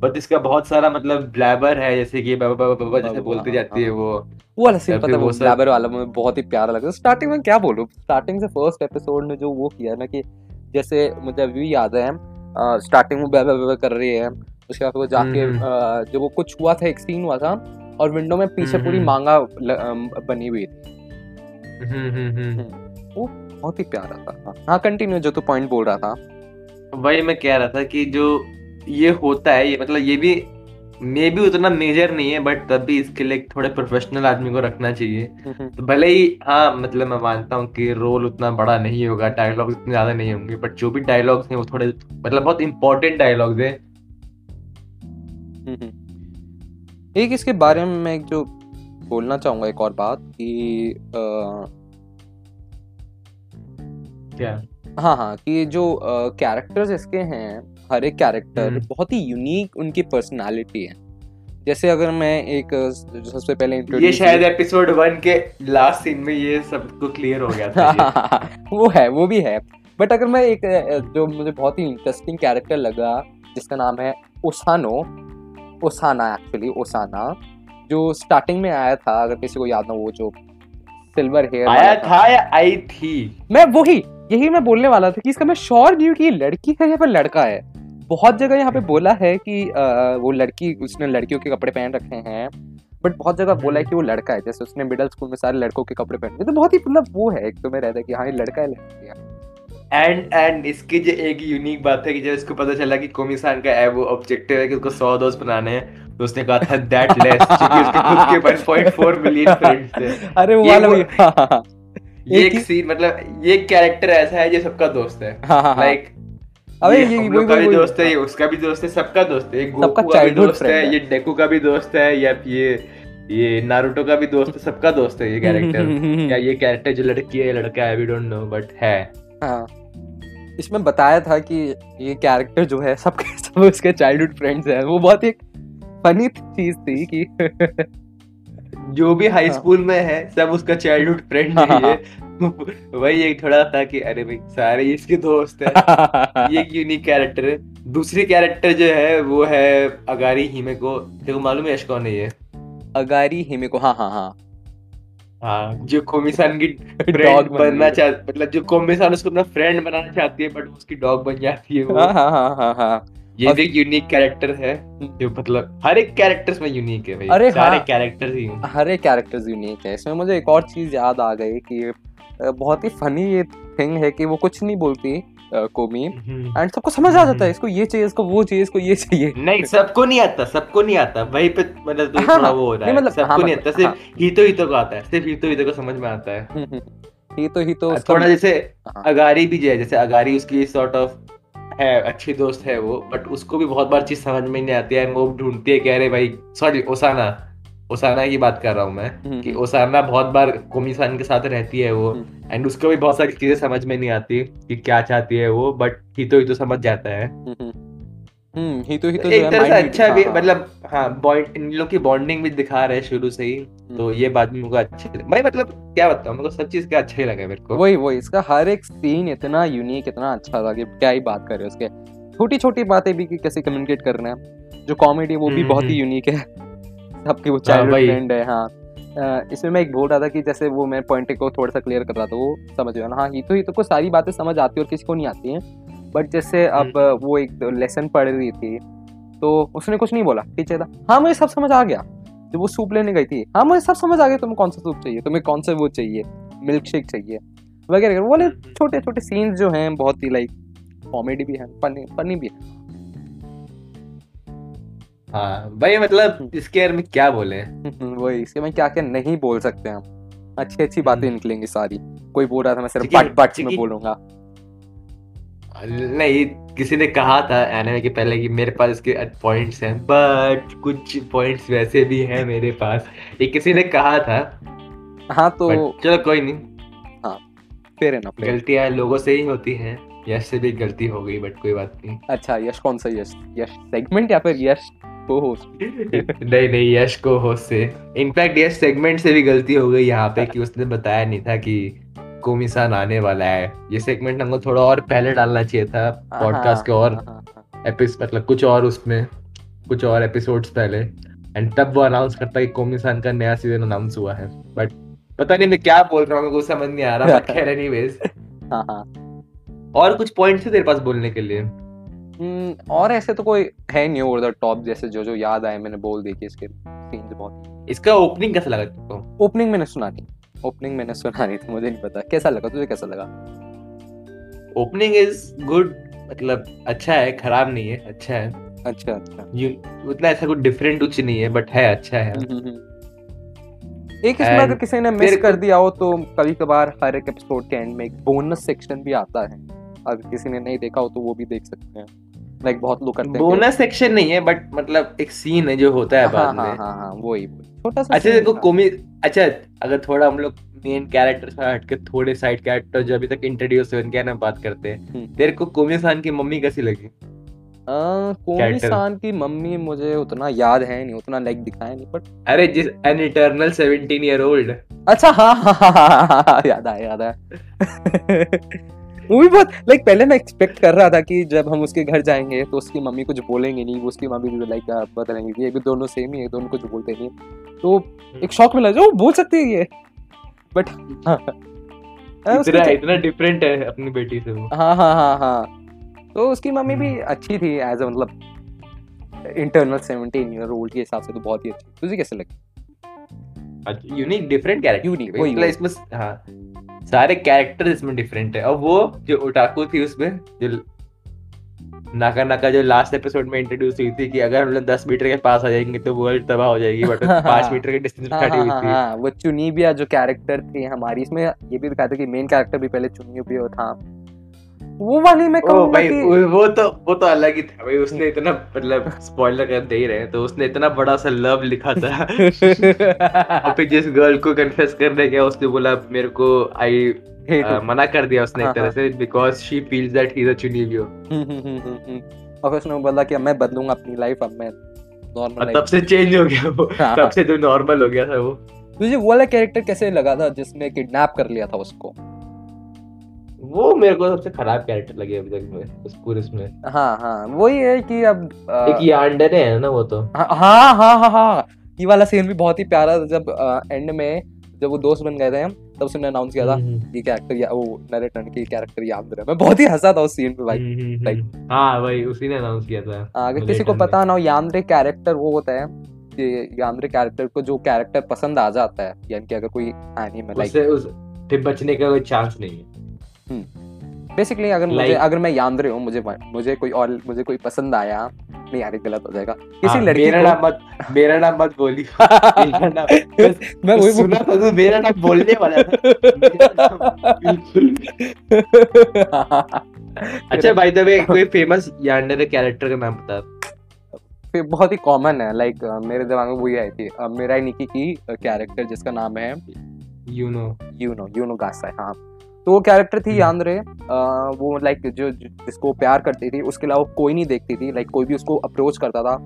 बट इसका बहुत सारा मतलब ब्लैबर है जैसे कि बाबा बाबा बाबा जैसे बाबा, बोलती हाँ, जाती है हाँ। वो। वो वाला सीन पता है वो वो ब्लैबर वाला मुझे बहुत ही प्यारा लगा। स्टार्टिंग में क्या बोलूँ स्टार्टिंग से फ़र्स्ट एपिसोड में जो वो किया ना कि जैसे मुझे अभी भी याद है स्टार्टिंग में ब्लैबर ब्लैबर कर रही है। उसके बाद वो जाके हम्म, जो वो कुछ हुआ था एक सीन हुआ था और विंडो में पीछे हम्म, पूरी हम्म। मांगा बनी हुई थी। हम्म हम्म हम्म। बहुत ही प्यारा था। हाँ कंटिन्यू जो तू पॉइंट बोल रहा था। वही मैं कह रहा था कि जो ये होता है ये मतलब ये भी मे भी उतना मेजर नहीं है बट तब भी इसके लिए थोड़े प्रोफेशनल आदमी को रखना चाहिए। तो भले ही हाँ मतलब मैं मानता हूँ कि रोल उतना बड़ा नहीं होगा डायलॉग इतने ज़्यादा नहीं होंगे बट जो भी डायलॉग्स हैं वो थोड़े मतलब बहुत इंपॉर्टेंट डायलॉग्स हैं। एक इसके बारे में मैं जो बोलना चाहूँगा एक और बात कि अ, क्या? हाँ हाँ कि जो कैरेक्टर्स इसके हैं हर एक कैरेक्टर हम्म। बहुत ही यूनिक उनकी पर्सनालिटी है। जैसे अगर मैं एक सबसे पहले ये शायद एपिसोड वन के लास्ट सीन में ये सबको क्लियर हो गया था ये। वो है वो भी है। बट अगर मैं एक जो मुझे बहुत ही इंटरेस्टिंग कैरेक्टर लगा जिसका नाम है ओसानो ओसाना एक्चुअली ओसाना जो स्टार्टिंग में आया था अगर किसी को याद ना हो वो जो सिल्वर हेयर आया था। या आई थी? मैं वही यही मैं बोलने वाला था कि इसका मैं श्योर नहीं हूँ कि ये लड़की है या फिर लड़का है। बहुत जगह यहाँ पे बोला है कि अ, वो लड़की उसने लड़कियों के कपड़े पहन रखे हैं बट बहुत जगह बोला है कि वो लड़का है। जैसे उसने मिडिल स्कूल में सारे लड़कों के कपड़े पहने तो बहुत ही मतलब वो है एक तो मैं रहता है कि हाँ ये लड़का है लड़की है। एंड एंड इसकी जो एक यूनिक बात है कि जब इसको पता चला कि कोमिसान का है वो ऑब्जेक्टिव है कि उसको 100 दोस्त बनाने हैं तो उसने कहा था दैट लेस क्योंकि उसके खुद के 1.4 मिलियन फ्रेंड्स थे। अरे वो वाला भी हाँ हाँ हाँ। ये एक सीन मतलब ये कैरेक्टर ऐसा है जो सबका दोस्त है। हाँ हाँ हाँ। लाइक अबे ये ये वही का भी दोस्त है ये उसका भी दोस्त है सबका दोस्त है सबका गोकू का भी दोस्त है है। ये डेकू का भी दोस्त है या ये ये नारुतो का भी दोस्त है सबका दोस्त है ये कैरेक्टर या ये कैरेक्टर जो लड़की है लड़का है वी डोंट नो बट है। हाँ। इसमें बताया था कि ये कैरेक्टर जो है सबके सब उसके चाइल्डहुड फ्रेंड्स हैं। वो बहुत एक फनी चीज़ थी कि जो भी हाई हाँ। स्कूल में है सब उसका चाइल्डहुड फ्रेंड हाँ, है वही एक थोड़ा था कि अरे भाई सारे इसके दोस्त है। ये एक यूनिक कैरेक्टर है। दूसरी कैरेक्टर जो है वो है अगारी हिमे को देखो मालूम है यश कौन है ये? अगारी हिमे को हाँ हाँ हाँ। हाँ जो कोमिसान की बन बनना गई। चाह मतलब जो कोमिसान उसको अपना फ्रेंड बनाना चाहती है बट उसकी डॉग बन जाती है वो। हाँ हाँ हाँ हाँ हाँ। ये भी एक यूनिक कैरेक्टर है जो मतलब हर एक कैरेक्टर्स में यूनिक है भाई। अरे सारे हाँ। कैरेक्टर्स ही हर एक कैरेक्टर्स यूनिक है। इसमें मुझे एक और चीज़ याद आ गई कि बहुत ही फनी ये थिंग है कि वो कुछ नहीं बोलती कोमी। हम्म। एंड सबको समझ आ जाता है इसको ये चाहिए इसको वो चाहिए इसको ये चाहिए। नहीं सबको नहीं आता सबको नहीं आता। वही पे मतलब हाँ, थोड़ा हाँ, वो हो रहा है। मतलब, सबको हाँ, नहीं मतलब, आता सिर्फ़ हितो हितो को आता है सिर्फ़ हितो हितो को समझ में आता है। ही तो ही तो थोड़ा जैसे हाँ। अगारी भी जो है जैसे अगारी उसकी सॉर्ट ऑफ़ है अच्छी दोस्त है वो बट उसको भी बहुत बार चीज़ समझ में नहीं आती है वो ढूंढती है कह रहे भाई सॉरी ओसाना ओसाना की बात कर रहा हूँ मैं हम्म, कि ओसाना बहुत बार कोमी सान के साथ रहती है वो हम्म। एंड उसको भी बहुत सारी चीज़ें समझ में नहीं आती कि क्या चाहती है वो बट ही तो ही तो समझ जाता है। हम्म, हम्म। हम्म ही तो ही तो एक तरह से अच्छा भी हाँ, हाँ। मतलब हाँ बॉन्ड इन लोग की बॉन्डिंग भी दिखा रहे हैं शुरू से ही। तो ये बात भी मुझे अच्छी भाई मतलब क्या बताऊँ मेरे को सब चीज़ का अच्छा ही लगा मेरे को। वही वही इसका हर एक सीन इतना यूनिक इतना अच्छा था कि क्या ही बात करे उसके। छोटी छोटी बातें भी कि कैसे कम्युनिकेट करना है। जो कॉमेडी वो भी हम्म, बहुत ही हम्म। यूनिक है। सबके वो चाइल्डहुड वही। फ्रेंड है हाँ। इसमें मैं एक बोल रहा था कि जैसे वो मैं पॉइंट को थोड़ा सा क्लियर कर रहा था वो समझ गया हाँ ही तो ही तो को सारी बातें समझ आती है और किसी को नहीं आती हैं। बट जैसे अब वो एक लेसन पढ़ रही थी तो उसने कुछ नहीं बोला टीचर था। हाँ मुझे सब समझ आ गया। जब वो सूप लेने गई थी। हाँ मुझे सब समझ आ गया तुम्हें कौन सा सूप चाहिए तुम्हें कौन सा वो चाहिए मिल्क शेक चाहिए वगैरह वगैरह। वो वाले छोटे छोटे सीन्स जो हैं बहुत ही लाइक कॉमेडी भी है फनी फनी भी है। हाँ भाई मतलब इसके बारे में क्या बोले? वही इसके में क्या क्या नहीं बोल सकते हम। अच्छी अच्छी बातें हम्म। निकलेंगी सारी। कोई बोल रहा था मैं सिर्फ़ बट बट में बोलूँगा। नहीं किसी ने कहा था एनिमे के पहले कि मेरे पास इसके पॉइंट्स हैं बट कुछ पॉइंट्स वैसे भी हैं मेरे पास। ये किसी ने कहा था हाँ तो चलो कोई नहीं। फेयर है ना गलतियाँ लोगों से ही होती हैं। यश से भी गलती हो गई बट कोई बात नहीं। अच्छा यश कौन सा यश? यश सेगमेंट या फिर यश को होस्ट नहीं नहीं यश को होस्ट से। इनफैक्ट यश सेगमेंट से भी गलती हो गई यहाँ पे कि उसने बताया नहीं था कि कोमिसान आने वाला है। ये सेगमेंट हमको थोड़ा और पहले डालना चाहिए था हाँ, पॉडकास्ट के और एपिस मतलब कुछ और उसमें कुछ और एपिसोड्स पहले। एंड तब वो अनाउंस करता कि कोमिसान का नया सीज़न अनाउंस हुआ है। बट पता नहीं मैं क्या बोल रहा हूँ मेरे को समझ नहीं आ रहा खैर एनीवेज हाँ हाँ। और कुछ पॉइंट्स थे तेरे पास बोलने के लिए? हम्म, और ऐसे तो कोई है नहीं ओवर द टॉप जैसे जो जो याद आए मैंने बोल दी कि इसके सीन्स बहुत। इसका ओपनिंग कैसा लगा तुमको? ओपनिंग मैंने सुना नहीं। ओपनिंग मैंने सुना नहीं था मुझे नहीं पता। कैसा लगा? तुझे कैसा लगा? ओपनिंग इज़ गुड मतलब अच्छा है खराब नहीं है अच्छा है। अच्छा अच्छा। यू उतना ऐसा कुछ डिफरेंट कुछ नहीं है बट है अच्छा है। हम्म, हम्म, हम्म। एक इसमें अगर किसी ने मिस कर दिया हो तो कभी कभार हर एक एपिसोड के एंड में एक बोनस सेक्शन भी आता है। अगर किसी ने नहीं देखा हो तो वो भी देख सकते हैं। लाइक बहुत लोग करते हैं बोनस सेक्शन नहीं है बट मतलब एक सीन है जो होता है हाँ बाद हाँ में। हाँ हाँ वही छोटा सा अच्छा देखो कोमी अच्छा अगर थोड़ा हम लोग मेन कैरेक्टर से हटके थोड़े साइड कैरेक्टर जो अभी तक इंट्रोड्यूस हुए उनके बारे में बात करते हैं। हम्म। तेरे को कोमी सान की मम्मी कैसी लगी? कोमी Character। की मम्मी मुझे उतना याद है नहीं उतना लाइक दिखाया नहीं बट अरे जिस एन इटर्नल 17 ईयर ओल्ड अच्छा हाँ हाँ हाँ हाँ, हाँ, हाँ, याद आया याद आया। वो भी बहुत लाइक पहले मैं एक्सपेक्ट कर रहा था कि जब हम उसके घर जाएँगे तो उसकी मम्मी कुछ बोलेंगे नहीं वो उसकी मम्मी भी लाइक बदलेंगे कि ये भी दोनों सेम ही है दोनों कुछ बोलते नहीं तो एक शौक मिला जो बोल सकती है ये। बट इतना इतना डिफरेंट है अपनी बेटी से वो। हाँ हाँ हाँ हाँ। तो उसकी मम्मी भी हम्म। अच्छी थी एज अ मतलब इंटरनल सेवनटीन ईयर ओल्ड के हिसाब से तो बहुत ही अच्छी। तुझे कैसे लगी? यूनिक डिफरेंट कैरेक्टर Unique, वही, इसमें हाँ। सारे कैरेक्टर इसमें डिफरेंट है। और वो जो उटाकू थी उसमें जो नाका नाका जो लास्ट एपिसोड में इंट्रोड्यूस हुई थी कि अगर हम लोग दस मीटर के पास आ जाएँगे तो वर्ल्ड तबाह हो जाएगी बट पाँच मीटर के डिस्टेंस हाँ खड़ी हाँ हुई हाँ थी। हाँ वो चुनीबिया जो कैरेक्टर थी हमारी इसमें ये भी दिखाया था कि मेन कैरेक्टर भी पहले चुनीबिया था। वो वाली मैं कहूँगा भाई कि वो तो वो तो अलग ही था। भाई उसने इतना मतलब स्पॉइलर कर दे ही रहे हैं तो उसने इतना बड़ा सा लव लिखा था। और फिर जिस गर्ल को कन्फेस करने गया उसने बोला मेरे को आई मना कर दिया उसने एक तरह। से because she feels that he is a चुनिलियो और उसने बोला कि मैं बदलूँगा अपनी लाइफ अब मैं नॉर्मल तब से चेंज हो गया वो। हाँ, तब। से तो नॉर्मल हो गया था वो। तुझे वो वाला कैरेक्टर कैसे लगा था जिसने किडनैप कर लिया था उसको? वो मेरे को सबसे खराब कैरेक्टर लगे अभी तक में उस पूरे इसमें हाँ हाँ वही है कि अब अ, एक यांडरे है ना वो तो। हाँ हाँ हाँ हाँ हाँ ये वाला सीन भी बहुत ही प्यारा था जब आ, एंड में जब वो दोस्त बन गए थे हम तब उसने अनाउंस किया था हम्म, ये कैरेक्टर या वो नरेटर की कैरेक्टर याद रहा मैं बहुत ही हंसा था उस सीन पे भाई। हम्म, हम्म, हम्म। हाँ भाई उसी ने अनाउंस किया था। अगर किसी को पता ना हो यामरे कैरेक्टर वो होता है कि यामरे कैरेक्टर को जो कैरेक्टर पसंद आ जाता है यानी कि अगर कोई एनीमे लाइक उससे उस फिर बचने का कोई चांस नहीं है। बेसिकली अगर मुझे अगर मैं यामरे हूँ मुझे मुझे कोई और मुझे कोई पसंद आया नहीं यार गलत हो जाएगा। किसी हाँ, लड़की मेरा नाम मत मेरा नाम मत बोली। मेरा मैं वही सुना था तो मेरा नाम बोलने वाला था। मेरा अच्छा भाई द वे कोई फ़ेमस यांडरे कैरेक्टर का नाम बता। बहुत ही कॉमन है लाइक मेरे दिमाग में वही आई थी। मेराई निकी की कैरेक्टर जिसका नाम है यू नो यूनो यूनो गासा हाँ। तो वो कैरेक्टर थी हम्म। यान्द्रे वो लाइक जो जिसको प्यार करती थी उसके अलावा कोई नहीं देखती थी लाइक कोई भी उसको अप्रोच करता था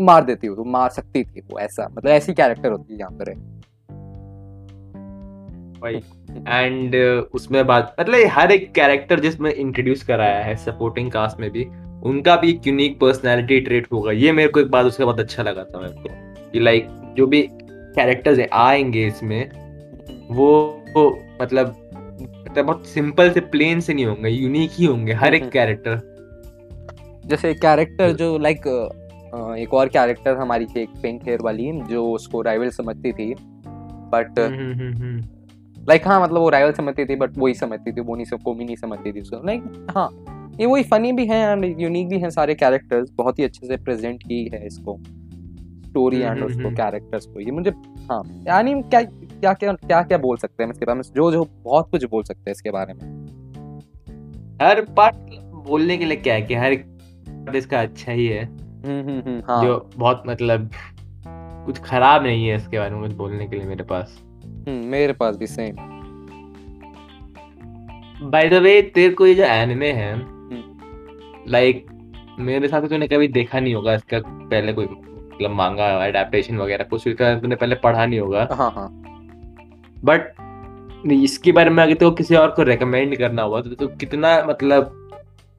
मार देती वो तो मार सकती थी वो ऐसा मतलब ऐसी कैरेक्टर होती है यान्द्रे भाई एंड उसमें बात मतलब हर एक कैरेक्टर जिसमें इंट्रोड्यूस कराया है सपोर्टिंग कास्ट में भी उनका भी एक यूनिक पर्सनालिटी ट्रेट होगा। ये मेरे को एक बात उसके बाद अच्छा लगा था मेरे को कि लाइक जो भी कैरेक्टर्स आएँगे इसमें वो, वो मतलब मतलब बहुत सिंपल से प्लेन से नहीं होंगे यूनिक ही होंगे हर एक हम्म। कैरेक्टर जैसे कैरेक्टर जो लाइक एक और कैरेक्टर हमारी थी एक पिंक हेयर वाली जो उसको राइवल समझती थी बट हम्म, लाइक हाँ मतलब वो राइवल समझती थी बट वही समझती थी वो नहीं सब कोमी नहीं समझती थी उसको। लाइक हाँ ये वही फनी भी है एंड यूनिक भी हैं सारे कैरेक्टर्स बहुत ही अच्छे से प्रेजेंट की है इसको स्टोरी हम्म, एंड हम्म, उसको हम्म। कैरेक्टर्स को। ये मुझे हाँ यानी क्या क्या क्या क्या क्या बोल सकते हैं इसके बारे में? जो जो बहुत कुछ बोल सकते हैं इसके बारे में। हर पार्ट बोलने के लिए क्या है कि हर part इसका अच्छा ही है? हम्म हम्म हम्म हाँ। जो बहुत मतलब कुछ खराब नहीं है इसके बारे में कुछ बोलने के लिए मेरे पास। मेरे पास भी सेम बाय द वे तेरे को ये जो एनिमे है लाइक मेरे हिसाब से तूने कभी देखा नहीं होगा इसका पहले कोई मतलब मांगा एडेप्टेशन वगैरह कुछ इसका तूने पहले पढ़ा नहीं होगा। हाँ हाँ। बट इसके बारे में अगर तो किसी और को रेकमेंड करना हुआ तो तू कितना मतलब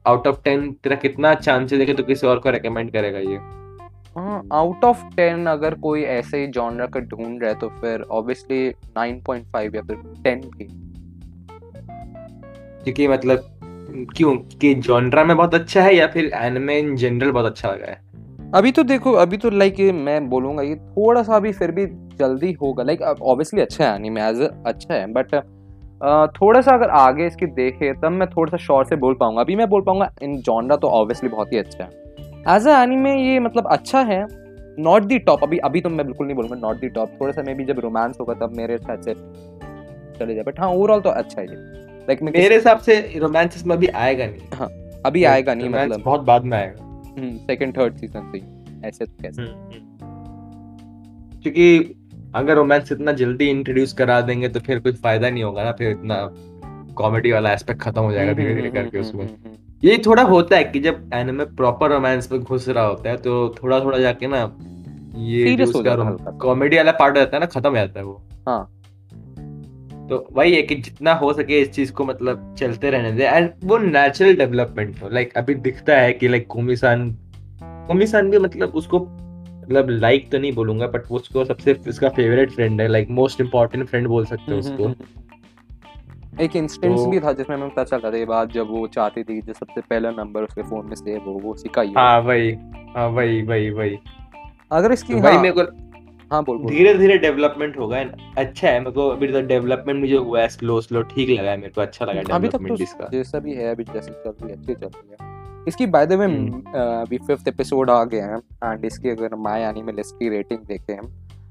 आउट ऑफ़ टेन तेरा कितना चांसेस है कि तू किसी और को रेकमेंड करेगा ये? आउट ऑफ़ टेन अगर कोई ऐसे ही जॉनर का ढूंढ रहा है तो फिर ऑब्वियसली 9.5 या फिर 10 भी क्योंकि मतलब क्यों कि जॉनरा में बहुत अच्छा है या फिर एनिमे इन जनरल बहुत अच्छा लगा है? अभी तो देखो अभी तो लाइक मैं बोलूँगा ये थोड़ा सा अभी फिर भी जल्दी होगा। लाइक ऑब्वियसली अच्छा है एनीमे एज अच्छा है बट थोड़ा सा अगर आगे इसकी देखे तब मैं थोड़ा सा शॉर्ट से बोल पाऊँगा। अभी मैं बोल पाऊँगा इन जॉनरा तो ऑब्वियसली बहुत ही अच्छा है। एज अ एनिमे ये मतलब अच्छा है नॉट दी टॉप अभी अभी तो मैं बिल्कुल नहीं बोलूँगा नॉट दी टॉप थोड़ा सा मे बी जब रोमांस होगा तब मेरे साथ से चले जाए बट हाँ ओवरऑल तो अच्छा है ये। लाइक मेरे हिसाब से रोमांस इसमें अभी आएगा नहीं। हाँ अभी आएगा नहीं मतलब। बहुत बाद में आएगा। सेकंड थर्ड सीज़न से ऐसे तो कैसे? क्योंकि अगर रोमांस इतना जल्दी इंट्रोड्यूस करा देंगे तो फिर कुछ फ़ायदा नहीं होगा ना फिर इतना कॉमेडी वाला एस्पेक्ट खत्म हो जाएगा धीरे धीरे करके उसमें। ये थोड़ा होता है कि जब एनिमे प्रॉपर रोमांस में घुस रहा होता है तो थोड़ा थोड़ा जाके ना ये कॉमेडी वाला पार्ट रहता है ना खत्म हो जाता है वो। हाँ। तो वही है कि जितना हो सके इस चीज़ को मतलब चलते रहने दे। एंड वो नेचुरल डेवलपमेंट हो। लाइक अभी दिखता है कि लाइक कोमिसान कोमिसान भी मतलब उसको मतलब लाइक तो नहीं बोलूँगा बट उसको सबसे उसका फेवरेट फ्रेंड है। लाइक मोस्ट इम्पोर्टेंट फ्रेंड बोल सकते हो उसको। एक इंस्टेंस तो- भी था जिसमें हमें पता चलता था ये बात जब वो चाहती थी जो सबसे पहला नंबर उसके फ़ोन में सेव हो वो उसी का ही हो। वही। हाँ वही वही वही। अगर इसकी तो हाँ, मेरे को हाँ बोल धीरे धीरे डेवलपमेंट होगा अच्छा है मेरे को अभी तो डेवलपमेंट मुझे हुआ है स्लो स्लो ठीक लगा है मेरे को अच्छा लगा अभी तक तो डेवलपमेंट इसका। जैसा भी है अभी जैसे चल रही है अच्छी चल रही है। इसकी बाय द वे। अभी फिफ्थ एपिसोड आ गए हैं एंड इसकी अगर माय एनिमे लिस्ट की रेटिंग देखें हम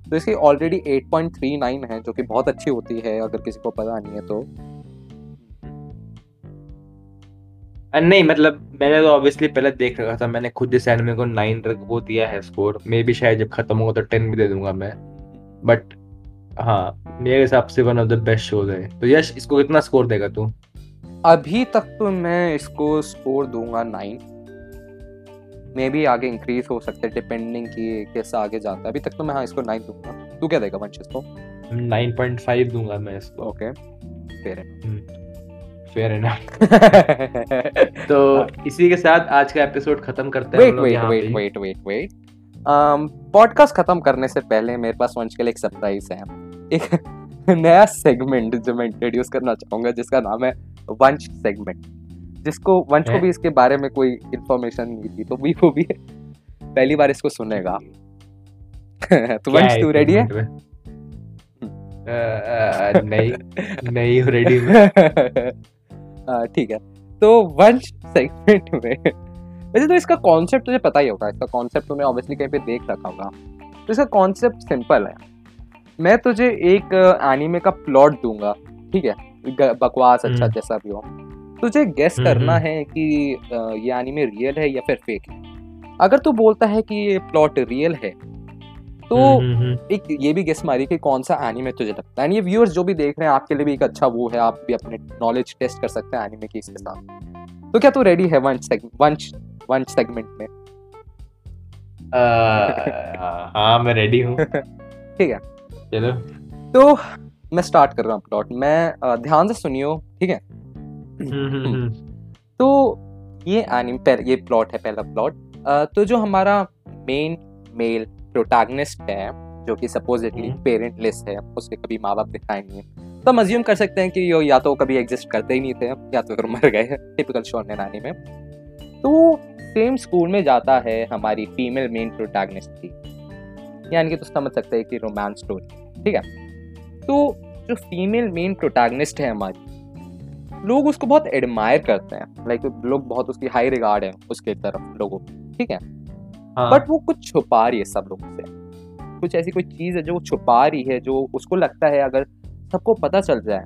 तो इसकी ऑलरेडी 8.39 है जो कि बहुत अच्छी होती है अगर किसी को पता नहीं है तो। नहीं मतलब मैंने तो ऑब्वियसली पहले देख रखा था मैंने खुद इस एनिमे को नाइन वो दिया है स्कोर मे भी शायद जब खत्म होगा तो टेन भी दे दूँगा मैं. बट हाँ मेरे हिसाब से one of the best shows है. तो यश इसको कितना स्कोर देगा तू? अभी तक तो मैं इसको स्कोर दूँगा नाइन मे भी आगे इंक्रीज हो सकता है डिपेंडिंग कि कैसा आगे जाता है. अभी तक तो मैं हाँ इसको नाइन दूँगा. तू क्या देगा वंश इसको 9.5 दूँगा मैं इसको. ओके फेयर फेयर है ना तो इसी के साथ आज का एपिसोड खत्म करते हैं wait wait wait wait wait podcast खत्म करने से पहले मेरे पास वंश के लिए एक सरप्राइज़ है। एक नया सेगमेंट जो मैं इंट्रोड्यूस करना चाहूँगा जिसका नाम है वंश सेगमेंट जिसको वंश को भी इसके बारे में कोई इंफॉर्मेशन नहीं थी तो भी वो भी पहली बार इसको सुनेगा। तो वंश तू रेडी है? नहीं नहीं रेडी हाँ, ठीक है। तो वंश सेगमेंट में वैसे तो इसका कॉन्सेप्ट तुझे पता ही होगा इसका कॉन्सेप्ट तूने ऑब्वियसली कहीं पे देख रखा होगा। तो इसका कॉन्सेप्ट सिंपल है। मैं तुझे एक एनीमे का प्लॉट दूँगा ठीक है? बकवास अच्छा हम्म। जैसा भी हो। तुझे गेस हम्म, करना हम्म। है कि ये एनीमे रियल है या फिर फेक है? अगर तू बोलता है कि ये प्लॉट रियल है तो हम्म, हम्म, एक ये भी गेस मारी कि कौन सा एनीमे तुझे लगता है। एंड ये व्यूअर्स जो भी देख रहे हैं आपके लिए भी एक अच्छा वो है आप भी अपने नॉलेज टेस्ट कर सकते हैं एनीमे की इसके साथ। तो क्या तू रेडी है सेग वंश वंश सेगमेंट में? हाँ मैं रेडी हूँ। ठीक है। चलो। तो मैं स्टार्ट कर रहा हूँ प्लॉट मैं ध्यान से सुनियो ठीक है? हम्म, हम्म, हम्म, तो ये एनिम ये प्लॉट है पहला प्लॉट तो जो हमारा मेन मेल प्रोटैगनिस्ट है जो कि सपोजिटली हम्म। पेरेंटलेस है उसके कभी माँ बाप दिखाए नहीं है। तो हम अज्यूम कर सकते हैं कि यो या तो कभी एग्जिस्ट करते ही नहीं थे या तो फिर मर गए टिपिकल शोनेन नानी में। तो सेम स्कूल में जाता है हमारी फीमेल मेन प्रोटैगनिस्ट की यानी कि तो समझ सकते हैं कि रोमांस स्टोरी ठीक है? तो जो फीमेल मेन प्रोटैगनिस्ट है हमारी लोग उसको बहुत एडमायर करते हैं। लाइक लोग बहुत उसकी हाई रिगार्ड है उसके तरफ़ लोगों ठीक हाँ, बट वो कुछ छुपा रही है सब लोगों से। कुछ ऐसी कोई चीज़ है जो वो छुपा रही है जो उसको लगता है अगर सबको पता चल जाए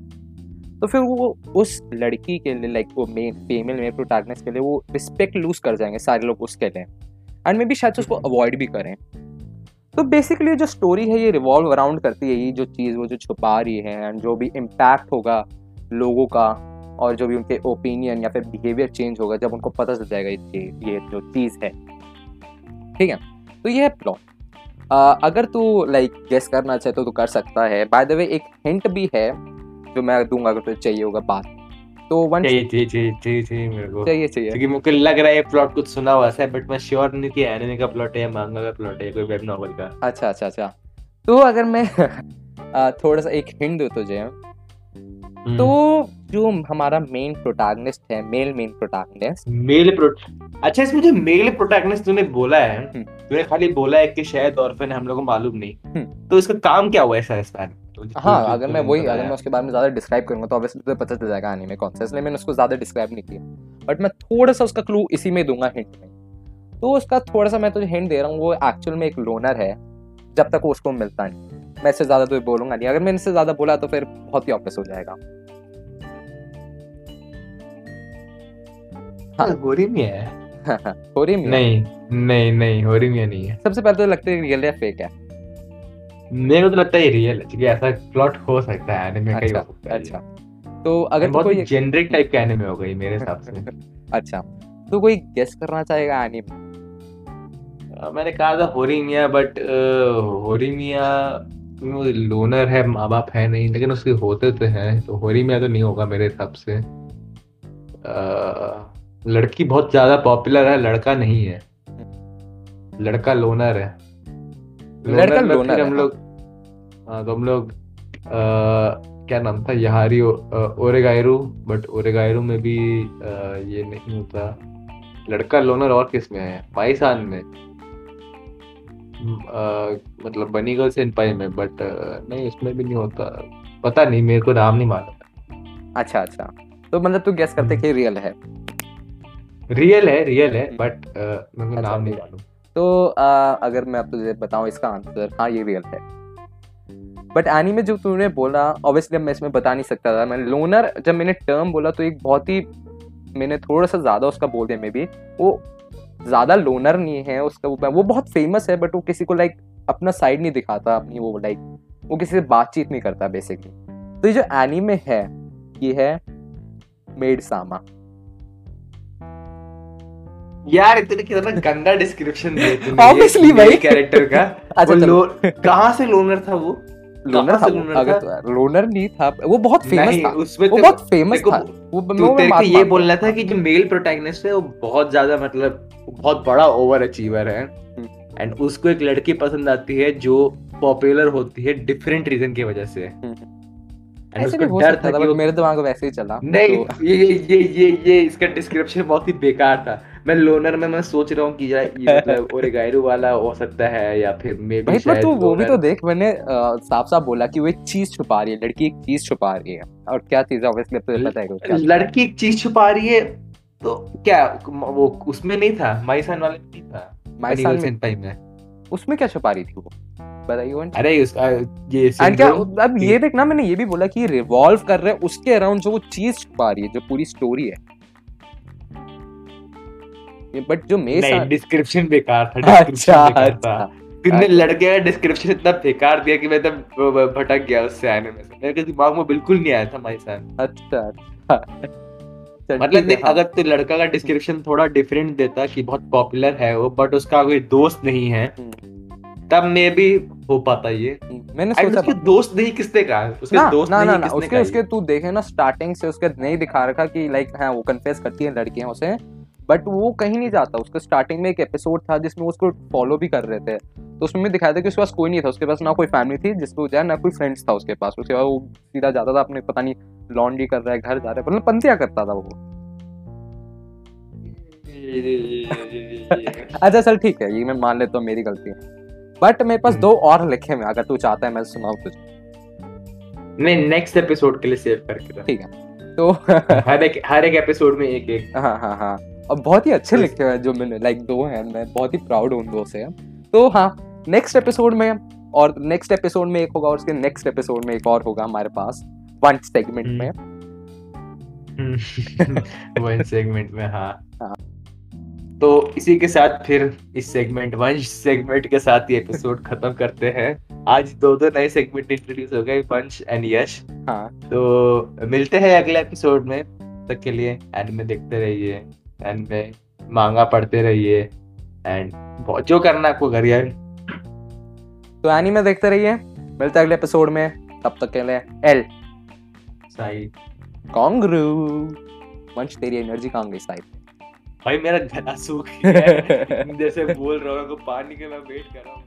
तो फिर वो उस लड़की के लिए लाइक वो मेन फीमेल मेन प्रोटैगनिस्ट के लिए वो रिस्पेक्ट लूज कर जाएँगे सारे लोग उसके लिए। एंड मे बी शायद उसको अवॉइड भी करें। तो बेसिकली जो स्टोरी है ये रिवॉल्व अराउंड करती है ये जो चीज़ वो जो छुपा रही है एंड जो भी इम्पैक्ट होगा लोगों का और जो भी उनके ओपिनियन या फिर बिहेवियर चेंज होगा जब उनको पता चल जाएगा ये ये जो चीज़ है। ठीक है? तो ये है प्लॉट अगर तू लाइक गेस करना चाहे तो तू कर सकता है. बाय द वे एक हिंट भी है जो मैं दूँगा अगर तुझे चाहिए होगा बात. तो वन चाहिए चाहिए चाहिए चाहिए चाहिए मेरे को. चाहिए चाहिए. क्योंकि मुझे लग रहा है प्लॉट कुछ सुना हुआ है बट मैं श्योर नहीं कि एनिमे का प्लॉट है या मांगा का प्लॉट है कोई वेब नॉवल का. अच्छा अच्छा अच्छा. तो अगर मैं थोड़ा सा एक हिंट दूँ तुझे। तो जो हमारा मेन प्रोटैगनिस्ट है male main protagonist male pro अच्छा इसमें जो मेल प्रोटैगनिस्ट तूने बोला है हम्म। तूने खाली बोला है कि शायद ऑर्फन है हम लोग को मालूम नहीं। हम्म। तो इसका काम क्या हुआ है ऐसा इसका तो हाँ अगर मैं वही अगर मैं उसके बारे में ज़्यादा डिस्क्राइब करूँगा तो ऑब्वियसली तुझे पता चल जाएगा एनीमे कौन सा इसलिए मैंने उसको ज़्यादा डिस्क्राइब नहीं किया। बट मैं थोड़ा सा उसका क्लू इसी में दूँगा हिंट में। तो उसका थोड़ा सा मैं तुझे हिंट दे रहा हूँ वो एक्चुअल में एक लोनर है जब तक वो उसको मिलता नहीं। मैं इससे ज़्यादा तुझे बोलूँगा नहीं। अगर मैंने इससे ज़्यादा बोला तो फिर बहुत ही ऑब्वियस हो जाएगा। हाँ, होरीमिया है हो। रही है नहीं नहीं नहीं होरीमिया नहीं है। सबसे पहले तो लगता है रियल या फेक है। मेरे को तो लगता है रियल है क्योंकि ऐसा प्लॉट हो सकता है एनिमे का ही अच्छा हो सकता है अच्छा। तो अगर तो बहुत कोई जेनरिक टाइप का एनिमे होगा ये मेरे हिसाब से। अच्छा तो कोई गेस करना चाहेगा एनीमे मैंने कहा था होरीमिया बट लोनर है माँ बाप है नहीं लेकिन उसके होते तो हैं तो होरीमिया तो नहीं होगा मेरे हिसाब से। अ, लड़की बहुत ज़्यादा पॉपुलर है लड़का नहीं है। लड़का लोनर है। लड़का लोनर में लोनर हम। लोग हाँ तो हम लोग क्या नाम था यहारी ओरेगायरू बट ओरेगायरू में भी अ, ये नहीं होता। लड़का लोनर और किसमें है? पाइसान में म, मतलब बनी गर्ल सेनपाई में बट नहीं इसमें भी नहीं होता। पता नहीं मेरे को नाम नहीं मालूम। अच्छा अच्छा। तो मतलब तू गेस करते कि रियल है। रियल है रियल है बट मेरे को अच्छा, नाम नहीं मालूम। तो आ, अगर मैं अब तुझे बताऊँ इसका आंसर हाँ ये रियल है। बट एनी में जो तूने बोला ऑब्वियसली मैं इसमें बता नहीं सकता था। मैंने लोनर जब मैंने टर्म बोला तो एक बहुत ही मैंने थोड़ा सा ज़्यादा उसका बोल दिया मे बी वो ज़्यादा लोनर नहीं है उसका वो वो बहुत फ़ेमस है बट वो किसी को लाइक अपना साइड नहीं दिखाता अपनी वो लाइक वो किसी से बातचीत नहीं करता बेसिकली तो ये जो एनी में है ये है मेड सामा यार इतने कितना गंदा डिस्क्रिप्शन दिया तूने Obviously भाई। कैरेक्टर का। अच्छा लो कहाँ से लोनर था वो? लोनर था लोनर अगर था? तो लोनर नहीं था। वो बहुत फ़ेमस था। उसमें वो बहुत फ़ेमस था। वो मैं- ये बोलना था कि जो मेल प्रोटैगनिस्ट है वो बहुत ज़्यादा मतलब बहुत बड़ा ओवर अचीवर है। हम्म। एंड उसको एक लड़की पसंद आती है जो पॉपुलर होती है डिफरेंट रीजन की वजह से। हम्म। ऐसे भी हो सकता था था मेरे दिमाग में वैसे ही चला। नहीं तो- ये ये ये ये ये इसका डिस्क्रिप्शन बहुत ही बेकार था। मैं लोनर में मैं सोच रहा हूँ कि यार ये मतलब वाला हो सकता है या फिर मे बी शायद तू वो भी तो देख मैंने साफ़ साफ़ बोला कि वो एक चीज़ छुपा रही है लड़की एक चीज़ छुपा रही है। और क्या चीज़ है ऑब्वियसली पता है लड़की एक चीज़ छुपा रही है तो क्या वो उसमें नहीं था? माइसान वाले में नहीं था? Animal में Senpai में? उसमें क्या छुपा रही थी वो? बताइए वन अरे उसका ये एंड क्या अब ये देखना मैंने ये भी बोला कि रिवॉल्व कर रहे हैं उसके अराउंड जो वो चीज़ छुपा रही है जो पूरी स्टोरी है। बट जो मेरे नहीं डिस्क्रिप्शन बेकार था अच्छा अच्छा। अच्छा। लड़के का डिस्क्रिप्शन इतना बेकार दिया कि मैं तब भटक गया उससे आने में से। मेरे दिमाग में बिल्कुल नहीं आया था माइसान। अच्छा अच्छा। चल, मतलब देख हाँ। अगर तू लड़का का डिस्क्रिप्शन थोड़ा डिफरेंट देता कि बहुत पॉपुलर है वो बट उसका कोई दोस्त नहीं है हम्म, तब मे भी हो पाता ये। हम्म, मैंने सोचा उसके दोस्त नहीं किसने कहा? उसके ना दोस्त ना नहीं ना उसके कहा उसके तू देखे ना स्टार्टिंग से उसके नहीं दिखा रखा कि लाइक हाँ वो कन्फेस करती है लड़कियाँ उसे बट वो कहीं नहीं जाता। उसके स्टार्टिंग में एक एपिसोड था जिसमें उसको फॉलो भी कर रहे थे। तो उसमें भी दिखाया था कि उसके पास कोई नहीं था उसके पास ना कोई फैमिली थी जिसको जाए ना कोई फ्रेंड्स था उसके पास। उसके बाद वो सीधा जाता था अपने पता नहीं लॉन्ड्री कर रहा है घर जा रहा है मतलब पंतिया करता था वो। अच्छा चल ठीक है ये मैं मान लेता हूँ मेरी गलती है। बट मेरे पास हम्म। दो और लिखे हैं अगर तू चाहता है मैं सुनाऊँ तुझे। नहीं नेक्स्ट एपिसोड के लिए सेव करके ठीक है तो हर एक हर एक एपिसोड में एक एक। हाँ हाँ हाँ। और बहुत ही अच्छे तो- लिखे हुए हैं जो मैंने लाइक दो हैं मैं बहुत ही प्राउड हूँ उन दो से। तो हाँ नेक्स्ट एपिसोड में और नेक्स्ट एपिसोड में एक होगा और उसके नेक्स्ट एपिसोड में एक और होगा हमारे पास। वन सेगमेंट हम्म। में। वन सेगमेंट में हाँ। हाँ। तो इसी के साथ फिर इस सेगमेंट वन सेगमेंट के साथ ये एपिसोड खत्म करते हैं। आज दो दो नए सेगमेंट इंट्रोड्यूस हो गए वंश एंड यश हाँ। तो मिलते हैं अगले एपिसोड में। तक के लिए एंड में देखते रहिए एंड में मांगा पढ़ते रहिए एंड जो करना है आपको करिए तो एनी में देखते रहिए। मिलते हैं अगले एपिसोड में। तब तक के लिए एल सही कांग्रू वंश तेरी एनर्जी कहाँ गई साइड भाई मेरा गला सूख गया जैसे बोल रहा हूँ पानी के मैं वेट कर रहा हूँ।